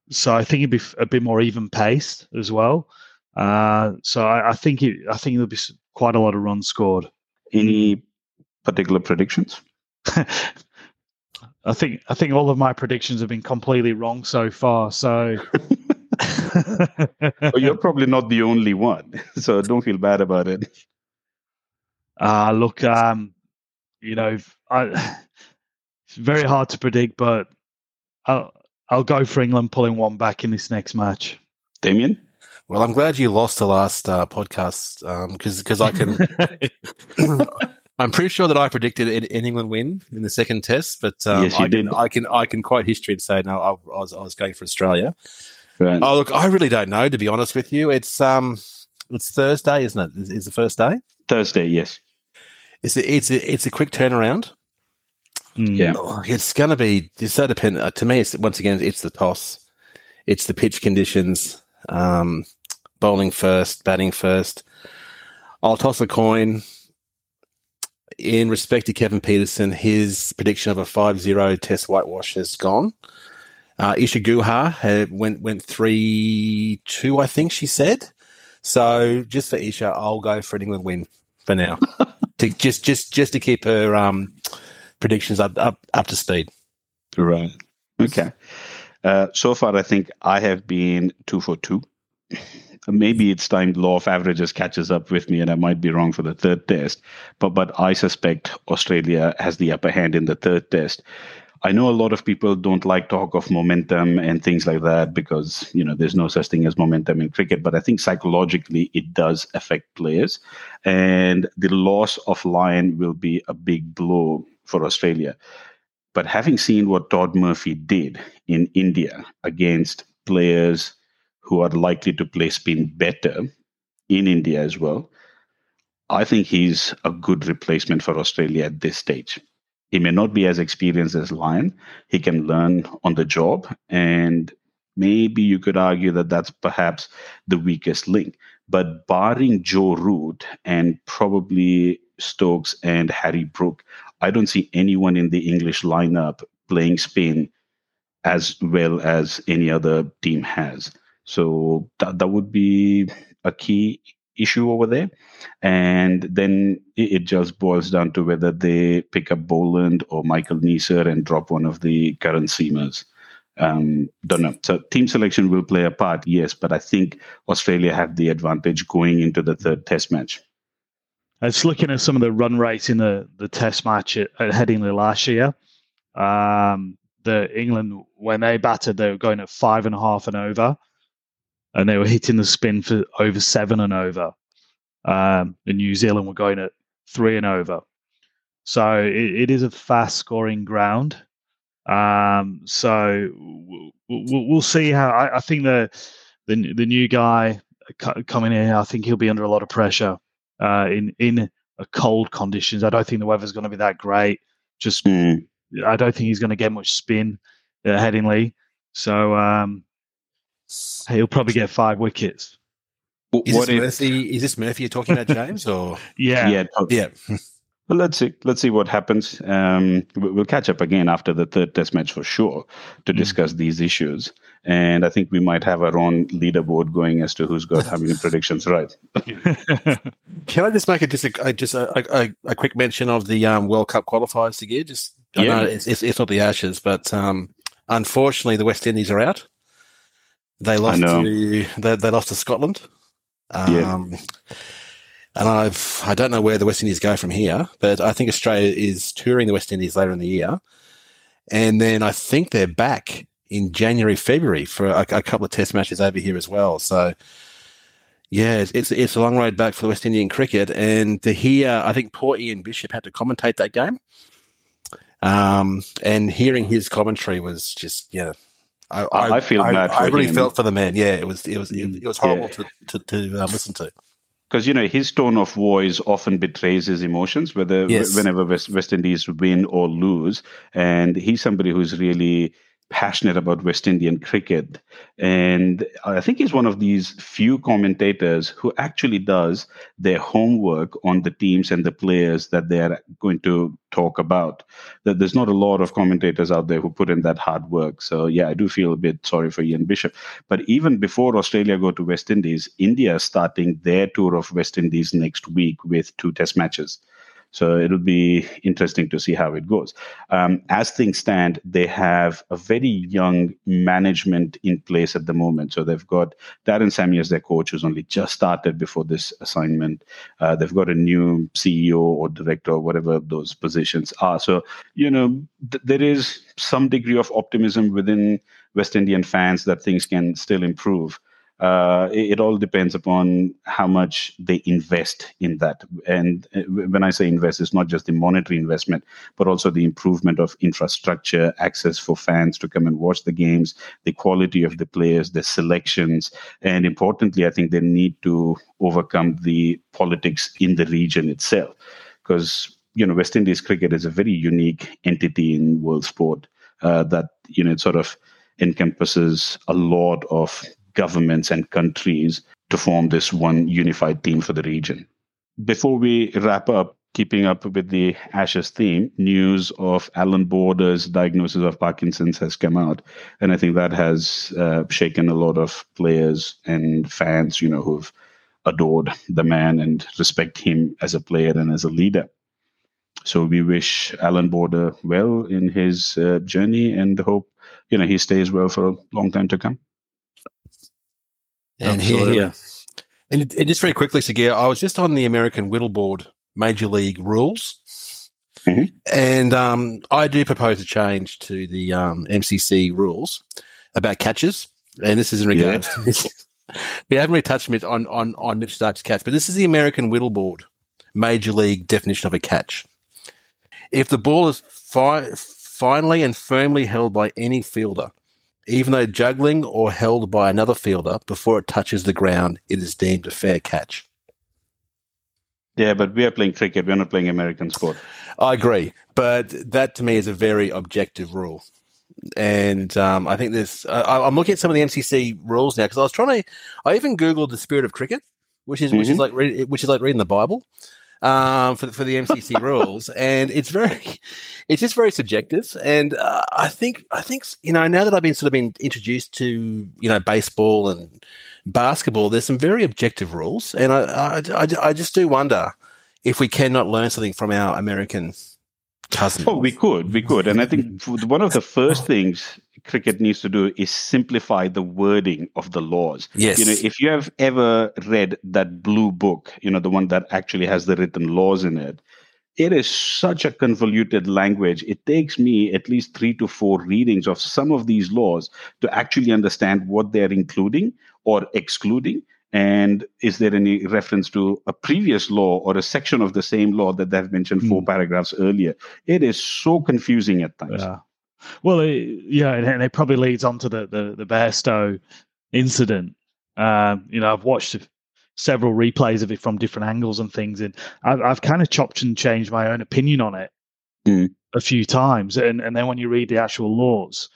Speaker 2: so I think it'd be a bit more even paced as well. Uh, so I, I, think it, I think there'll be quite a lot of runs scored.
Speaker 1: Any particular predictions? [LAUGHS]
Speaker 2: I think I think all of my predictions have been completely wrong so far. So [LAUGHS]
Speaker 1: well, you're probably not the only one, [LAUGHS] so don't feel bad about it.
Speaker 2: Uh look, um, you know, I, [SIGHS] it's very hard to predict, but I'll I'll go for England pulling one back in this next match.
Speaker 1: Damien.
Speaker 3: Well, I'm glad you lost the last uh, podcast because um, because I can. [LAUGHS] I'm pretty sure that I predicted an, England win in the second test, but um, yes, I, can, I can I can quote history and say no, I, I, was I was going for Australia. Right. Oh look, I really don't know to be honest with you. It's um it's Thursday, isn't it? Is, is the first day?
Speaker 1: Thursday, yes.
Speaker 3: It's a, it's a, it's a quick turnaround.
Speaker 1: Mm. Yeah,
Speaker 3: oh, it's going to be. It's so dependent. Uh, to me, it's once again, it's the toss, it's the pitch conditions, um, bowling first, batting first. I'll toss a coin in respect to Kevin Pietersen. his prediction of a 5-0 test whitewash has gone. Uh, Isha Guha had, went went three two, I think she said. So just for Isha, I'll go for an England win for now, [LAUGHS] to just just just to keep her um, predictions up up up to speed.
Speaker 1: Right. Okay. Uh, so far, I think I have been two for two [LAUGHS] maybe it's time law of averages catches up with me and I might be wrong for the third test. But but I suspect Australia has the upper hand in the third test. I know a lot of people don't like talk of momentum and things like that because you know there's no such thing as momentum in cricket, but I think psychologically it does affect players, and the loss of Lyon will be a big blow for Australia. But having seen what Todd Murphy did in India against players who are likely to play spin better in India as well. I think he's a good replacement for Australia at this stage. He may not be as experienced as Lyon. He can learn on the job. And maybe you could argue that that's perhaps the weakest link. But barring Joe Root and probably Stokes and Harry Brook, I don't see anyone in the English lineup playing spin as well as any other team has. So that, that would be a key issue over there. And then it, just boils down to whether they pick up Boland or Michael Neser and drop one of the current seamers. Um, don't know. So team selection will play a part, yes, but I think Australia have the advantage going into the third test match.
Speaker 2: I was looking at some of the run rates in the, the test match at, at Headingley last year. Um, the England, when they batted, they were going at five and a half and over and they were hitting the spin for over seven and over. Um, and New Zealand were going at three and over. So it, it is a fast scoring ground. Um, so we'll, we'll, see how I, I, think the, the the new guy coming in, I think he'll be under a lot of pressure uh, in in cold conditions. I don't think the weather's going to be that great. Just mm. I don't think he's going to get much spin uh, Headingley. So um, He'll probably get five wickets.
Speaker 3: Is what this, if, Murphy, is this Murphy you're talking about, James? Or [LAUGHS]
Speaker 2: yeah,
Speaker 1: yeah,
Speaker 3: yeah.
Speaker 1: Well, let's see. Let's see what happens. Um, we'll catch up again after the third Test match for sure to mm. discuss these issues. And I think we might have our own leaderboard going as to who's got how many [LAUGHS] predictions right. [LAUGHS]
Speaker 3: Can I just make a just a, just a, a, a quick mention of the um, World Cup qualifiers again? Just yeah. Know it's, it's, it's, not the Ashes, but um, unfortunately the West Indies are out. They lost to they, they lost to Scotland. Um, yeah. And I've I don't know where the West Indies go from here, but I think Australia is touring the West Indies later in the year, and then I think they're back in January February for a, a couple of Test matches over here as well. So yeah, it's it's a long road back for the West Indian cricket, and to hear I think poor Ian Bishop had to commentate that game. Um, and hearing his commentary was just yeah,
Speaker 1: I, I, I feel
Speaker 3: I,
Speaker 1: bad.
Speaker 3: I, really him. felt for the man. Yeah, it was it was it, was horrible yeah. to to, to um, listen to.
Speaker 1: Because you know his tone of voice often betrays his emotions, whether yes. whenever West, West Indies win or lose, and he's somebody who's really passionate about West Indian cricket. And I think he's one of these few commentators who actually does their homework on the teams and the players that they're going to talk about. That there's not a lot of commentators out there who put in that hard work. So yeah, I do feel a bit sorry for Ian Bishop. But even before Australia go to West Indies, India is starting their tour of West Indies next week with two test matches. So it'll be interesting to see how it goes. Um, as things stand, they have a very young management in place at the moment. So they've got Darren Sammy as their coach, who's only just started before this assignment. Uh, they've got a new CEO or director or whatever those positions are. So, you know, th- there is some degree of optimism within West Indian fans that things can still improve uh, it, it, all depends upon how much they invest in that. And uh, when I say invest, it's not just the monetary investment, but also the improvement of infrastructure, access for fans to come and watch the games, the quality of the players, the selections, and importantly, I think they need to overcome the politics in the region itself, because you know West Indies cricket is a very unique entity in world sport uh, that you know it sort of encompasses a lot of governments and countries to form this one unified team for the region. Before we wrap up, keeping up with the Ashes theme, news of Alan Border's diagnosis of Parkinson's has come out, and I think that has uh, shaken a lot of players and fans, you know, who've adored the man and respect him as a player and as a leader. So we wish Alan Border well in his uh, journey and hope you know he stays well for a long time to come.
Speaker 3: And here, here. And, and just very quickly, Sagir, I was just on the American Whittleboard Major League rules. Mm-hmm. And um, I do propose a change to the um, MCC rules about catches. And this is in regards yeah. to [LAUGHS] we haven't really touched on, on, on Mitch Starc's catch, but this is the American Whittleboard Major League definition of a catch. If the ball is fi- finally and firmly held by any fielder – even though juggling or held by another fielder before it touches the ground, it is deemed a fair catch.
Speaker 1: Yeah, but we are playing cricket. We're not playing American sport.
Speaker 3: I agree, but that to me is a very objective rule, and um, I think there's. Uh, I'm looking at some of the MCC rules now because I was trying to. I even googled the spirit of cricket, which is mm-hmm. which is mm-hmm. like which is like reading the Bible, um, for for the MCC [LAUGHS] rules, and it's very, it's just very subjective. And uh, I think I think you know now that I've been sort of been introduced to you know baseball and basketball, there's some very objective rules, and I I, I, I just do wonder if we cannot learn something from our American cousins.
Speaker 1: Oh, we could, we could, and I think [LAUGHS] one of the first things cricket needs to do is simplify the wording of the laws.
Speaker 3: Yes.
Speaker 1: You know, if you have ever read that blue book, you know, the one that actually has the written laws in it, it is such a convoluted language. It takes me at least three to four readings of some of these laws to actually understand what they're including or excluding. And is there any reference to a previous law or a section of the same law that they've mentioned mm. four hmm. paragraphs earlier? It is so confusing at times.
Speaker 2: Yeah. Well, it, yeah, and it probably leads on to the the, the Bairstow incident. Um, you know, I've watched several replays of it from different angles and things, and I've, I've kind of chopped and changed my own opinion on it mm. a few times. And and then when you read the actual laws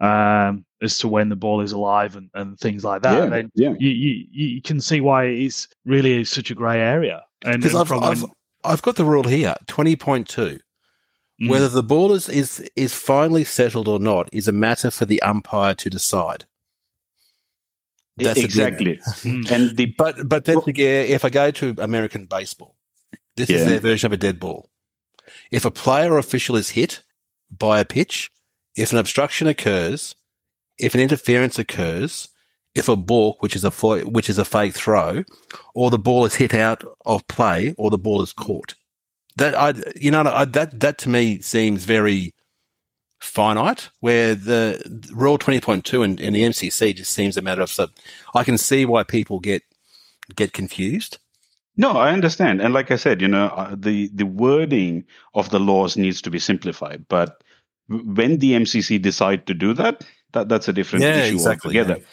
Speaker 2: um, as to when the ball is alive and, and things like that, yeah, then yeah. You, you you can see why it's really such a grey area. And
Speaker 3: because I've, I've, I've got the rule here, twenty point two. Mm. Whether the ball is, is is finally settled or not is a matter for the umpire to decide.
Speaker 1: That's exactly. [LAUGHS]
Speaker 3: Mm. and the but but then if I go to American baseball, this yeah. is their version of a dead ball. If a player or official is hit by a pitch, if an obstruction occurs, if an interference occurs, if a balk, which is a which is a fake throw, or the ball is hit out of play, or the ball is caught that I, you know, I, that that to me seems very finite. Where the, the rule twenty point two and, and the MCC just seems a matter of. So I can see why people get get confused.
Speaker 1: No, I understand, and like I said, you know, uh, the the wording of the laws needs to be simplified. But when the MCC decide to do that, that that's a different yeah, issue exactly, altogether. Yeah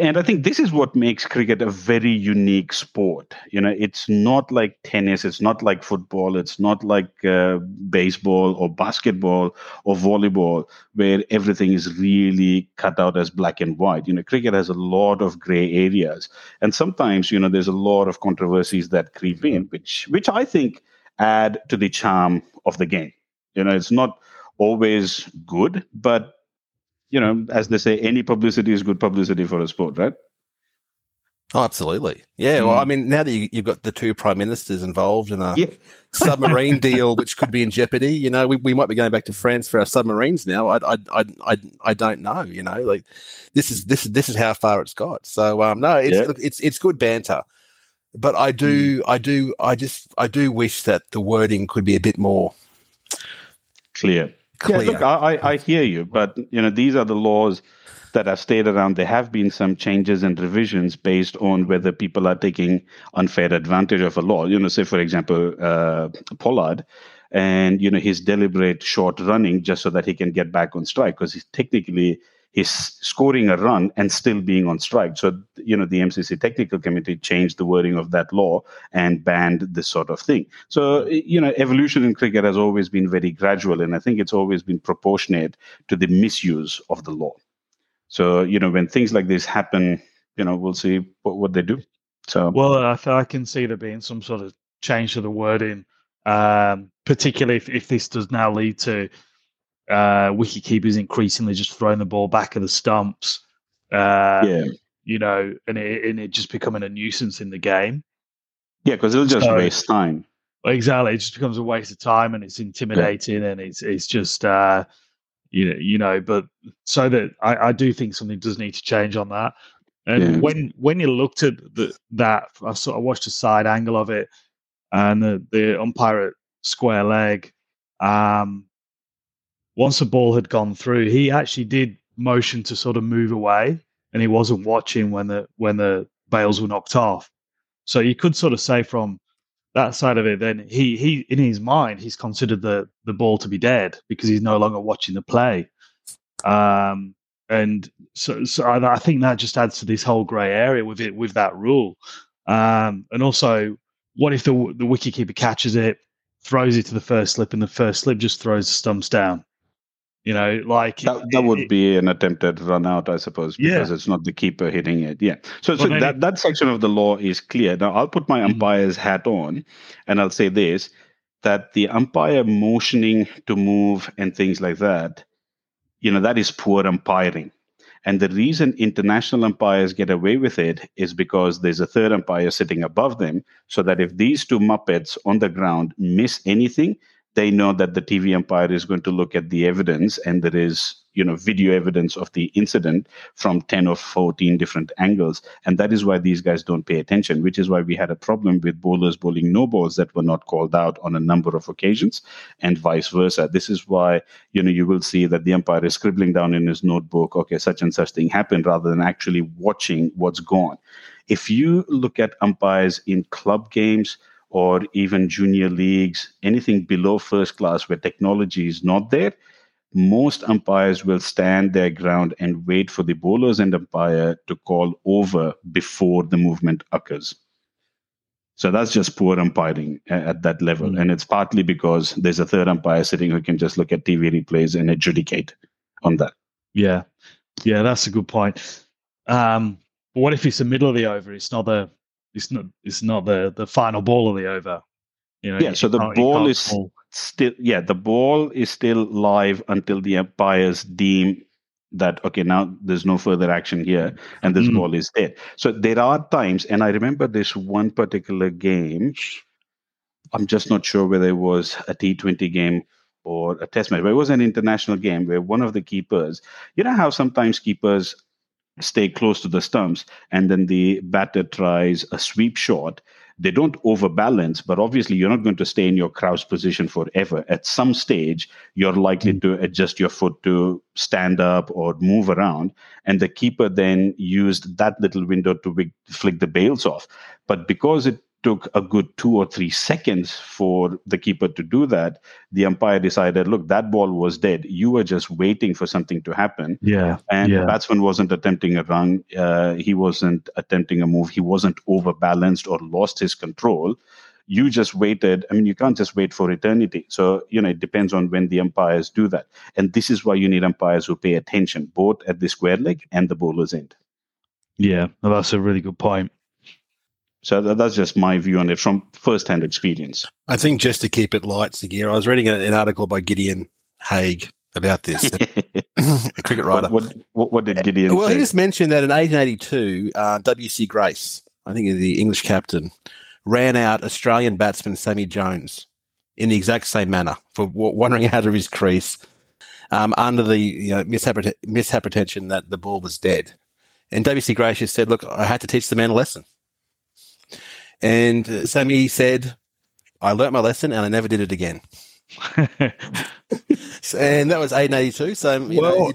Speaker 1: and I think this is what makes cricket a very unique sport. You know, it's not like tennis, it's not like football, it's not like uh, baseball or basketball or volleyball, where everything is really cut out as black and white. You know, cricket has a lot of gray areas, and sometimes you know there's a lot of controversies that creep in, which which I think add to the charm of the game. You know, it's not always good, but you know, as they say, any publicity is good publicity for a sport, right?
Speaker 3: Oh, absolutely. Yeah. Well, I mean, now that you, have got the two prime ministers involved in a
Speaker 1: yeah. [LAUGHS]
Speaker 3: submarine deal, which could be in jeopardy, you know, we, we might be going back to France for our submarines now. I, I, I, I, I don't know. You know, like this is this is this is how far it's got. So, um, no, it's yeah. it's it's good banter, but I do mm. I do I just I do wish that the wording could be a bit more
Speaker 1: clear. Clear. Yeah, look, I, I hear you, but you know, these are the laws that have stayed around, there have been some changes and revisions based on whether people are taking unfair advantage of a law. You know, say for example, uh, Pollard, and you know his deliberate short running just so that he can get back on strike because he's technically he's scoring a run and still being on strike. So, you know, the MCC technical committee changed the wording of that law and banned this sort of thing. So, you know, evolution in cricket has always been very gradual, and I think it's always been proportionate to the misuse of the law. So you know when things like this happen, you know we'll see what, what they do. So
Speaker 2: well, I, I can see there being some sort of change to the wording, um, particularly if, if this does now lead to uh, wicket keepers increasingly just throwing the ball back of the stumps. Uh, yeah. You know, and it, and it just becoming a nuisance in the game.
Speaker 1: Yeah, because it'll just so, waste time.
Speaker 2: Exactly, it just becomes a waste of time, and it's intimidating, yeah. and it's it's just uh, you know, you know, but so that I, I do think something does need to change on that. And yeah. when when you looked at the, that, I sort of watched a side angle of it, and the, the umpire at square leg. Um, once the ball had gone through, he actually did motion to sort of move away, and he wasn't watching when the when the bails were knocked off. So you could sort of say from that side of it, then he he in his mind he's considered the the ball to be dead because he's no longer watching the play. Um, and so, so I, I think that just adds to this whole grey area with it with that rule. Um, and also, what if the the wicketkeeper catches it, throws it to the first slip, and the first slip just throws the stumps down? You know, like
Speaker 1: that, that would it, be an attempted run out, I suppose, because yeah. it's not the keeper hitting it. Yeah. So, so that, that section of the law is clear. Now, I'll put my mm-hmm. umpire's hat on and I'll say this that the umpire motioning to move and things like that, you know, that is poor umpiring. And the reason international umpires get away with it is because there's a third umpire sitting above them, so that if these two Muppets on the ground miss anything, they know that the TV umpire is going to look at the evidence and there is you know video evidence of the incident from 10 or 14 different angles. And that is why these guys don't pay attention which is why we had a problem with bowlers bowling no balls that were not called out on a number of occasions and vice versa. This is why you know you will see that the umpire is scribbling down in his notebook okay such and such thing happened rather than actually watching what's gone. If you look at umpires in club games or even junior leagues, anything below first class where technology is not there, most umpires will stand their ground and wait for the bowlers and umpire to call over before the movement occurs. So that's just poor umpiring at that level. Mm-hmm. And it's partly because there's a third umpire sitting who can just look at TV replays and adjudicate on that.
Speaker 2: Yeah. Yeah, that's a good point. Um, what if it's the middle of the over? It's not the it's not it's not the the final ball of the over.
Speaker 1: You know, yeah, so the ball is pull. still yeah, the ball is still live until the umpires deem that okay now there's no further action here and this mm. ball is dead. So there are times, and I remember this one particular game. I'm just not sure whether it was a T20 game or a test match, but it was an international game where one of the keepers, you know how sometimes keepers stay close to the stumps and then the batter tries a sweep shot. They don't overbalance but obviously you're not going to stay in your crouch position forever. At some stage you're likely mm. to adjust your foot to stand up or move around and the keeper then used that little window to flick the bails off. But because it took a good two or three seconds for the keeper to do that, the umpire decided, look, that ball was dead. You were just waiting for something to happen.
Speaker 2: Yeah.
Speaker 1: And
Speaker 2: yeah.
Speaker 1: the batsman wasn't attempting a run. Uh, he wasn't attempting a move. He wasn't overbalanced or lost his control. You just waited. I mean, you can't just wait for eternity. So, you know, it depends on when the umpires do that. And this is why you need umpires who pay attention, both at the square leg and the bowler's end.
Speaker 2: Yeah, well, that's a really good point.
Speaker 1: So that's just my view on it from first-hand experience.
Speaker 3: I think just to keep it light, Sagir, I was reading an article by Gideon Haigh about this. [LAUGHS] A cricket writer.
Speaker 1: What, what, what did Gideon
Speaker 3: well,
Speaker 1: say?
Speaker 3: he just mentioned that in 1882, uh, W.G. Grace, I think the English captain, ran out Australian batsman Sammy Jones in the exact same manner for wandering out of his crease um, under the you know, misapprehension that the ball was dead. And W.G. Grace just said, Look, I had to teach the man a lesson. And uh, Sammy said, I learnt my lesson and I never did it again. [LAUGHS] and that was 1882. So, you well,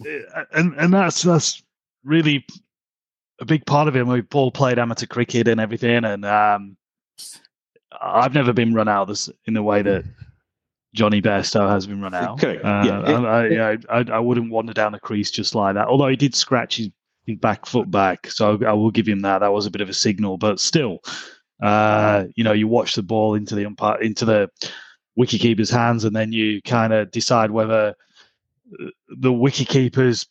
Speaker 2: know, and, and that's, that's really a big part of it. We Paul played amateur cricket and everything. And um, I've never been run out this in the way that Jonny Bairstow has been run out. Okay. Uh, yeah. I, I, I, I, wouldn't wander down the crease just like that. Although he did scratch his, his back foot back, so I will give him that. That was a bit of a signal, but still, uh, you know, you watch the ball into the umpire into the wicketkeeper's hands, and then you kind of decide whether the wicketkeeper's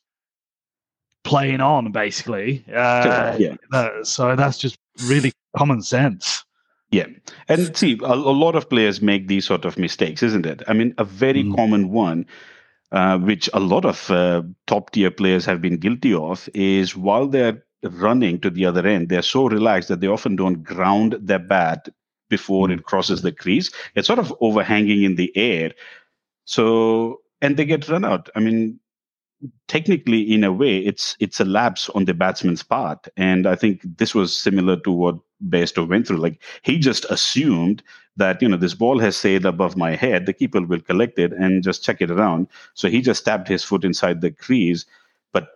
Speaker 2: playing on, basically. Uh, yeah. so that's just really common sense.
Speaker 1: Yeah. And see, a, a, lot of players make these sort of mistakes, isn't it? I mean, a very mm. common one, uh, which a lot of uh, top tier players have been guilty of, is while they're running to the other end, they're so relaxed that they often don't ground their bat before it crosses the crease. It's sort of overhanging in the air. So, and they get run out. I mean, technically in a way it's it's a lapse on the batsman's part and i think this was similar to what Bairstow went through. Like he just assumed that you know this ball has sailed above my head, the keeper will collect it and just check it around. So he just tapped his foot inside the crease, but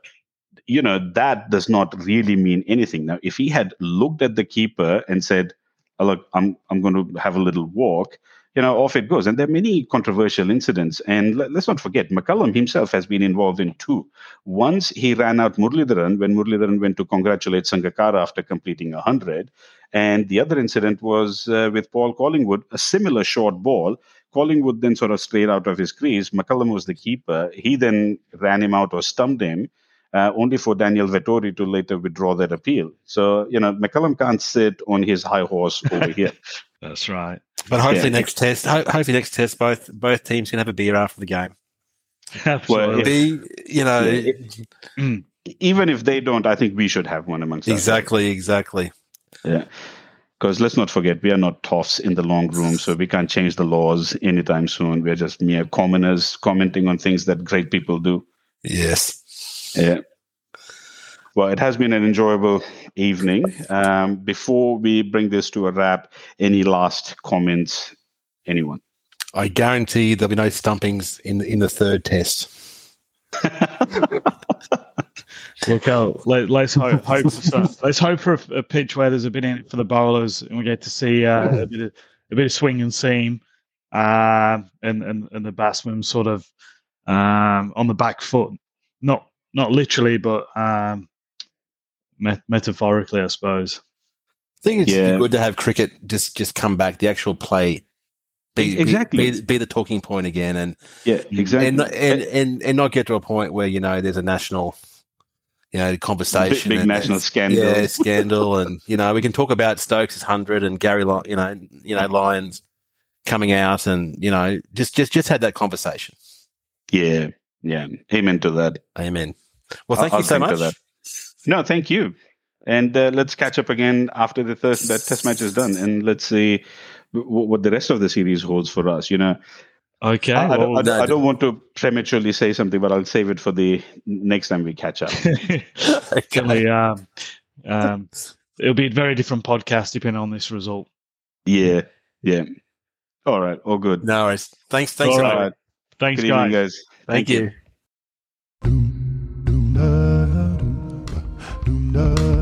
Speaker 1: you know that does not really mean anything. Now, if he had looked at the keeper and said, oh, "Look, I'm I'm going to have a little walk," you know, off it goes. And there are many controversial incidents. And let, us not forget, McCullum himself has been involved in two. Once he ran out Muralidharan when Muralidharan went to congratulate Sangakkara after completing 100. And the other incident was uh, with Paul Collingwood, a similar short ball. Collingwood then sort of strayed out of his crease. McCullum was the keeper. He then ran him out or stumped him. Uh, only for Daniel Vettori to later withdraw that appeal. So, you know, McCullum can't sit on his high horse over [LAUGHS] here.
Speaker 2: That's right.
Speaker 3: But hopefully yeah. next test, hopefully next test, both both teams can have a beer after the game.
Speaker 2: Absolutely.
Speaker 3: Well, you know, yeah,
Speaker 1: it, even if they don't, I think we should have one amongst
Speaker 3: exactly, exactly.
Speaker 1: Yeah. Because let's not forget, we are not toffs in the long room, so we can't change the laws anytime soon. We're just mere commoners commenting on things that great people do.
Speaker 3: Yes.
Speaker 1: Yeah. Well, it has been an enjoyable evening. Um, before we bring this to a wrap, any last comments, anyone?
Speaker 3: I guarantee there'll be no stumpings in in the third test. [LAUGHS]
Speaker 2: Look out! Let, us hope, hope for let's hope for a, a, pitch where there's a bit in it for the bowlers, and we get to see uh, a bit of a bit of swing and seam, uh, and and and the batsman sort of um, on the back foot, not not literally, but um, met- metaphorically, I suppose.
Speaker 3: I think it's yeah. good to have cricket just just come back, the actual play, be, exactly be, be, the talking point again, and
Speaker 1: yeah, exactly,
Speaker 3: and, and and and not get to a point where you know there's a national, you know, conversation,
Speaker 1: big, big national scandal,
Speaker 3: yeah, scandal, and you know we can talk about Stokes' hundred and Carey, you know, you know Lyons coming out, and you know just just just had that conversation.
Speaker 1: Yeah, yeah, amen to that.
Speaker 3: Amen. Well, thank I'll, you so much.
Speaker 1: No, thank you. And uh, let's catch up again after the first that test match is done, and let's see w- what the rest of the series holds for us. You know,
Speaker 2: okay.
Speaker 1: I, I, don't, I, I, don't, want to prematurely say something, but I'll save it for the next time we catch up.
Speaker 2: Actually, um, um, it'll be a very different podcast depending on this result.
Speaker 1: Yeah, yeah. All right, all good.
Speaker 3: No worries. Thanks, thanks. All right.
Speaker 2: Thanks, guys. Evening, guys.
Speaker 3: Thank, Thank you. you. love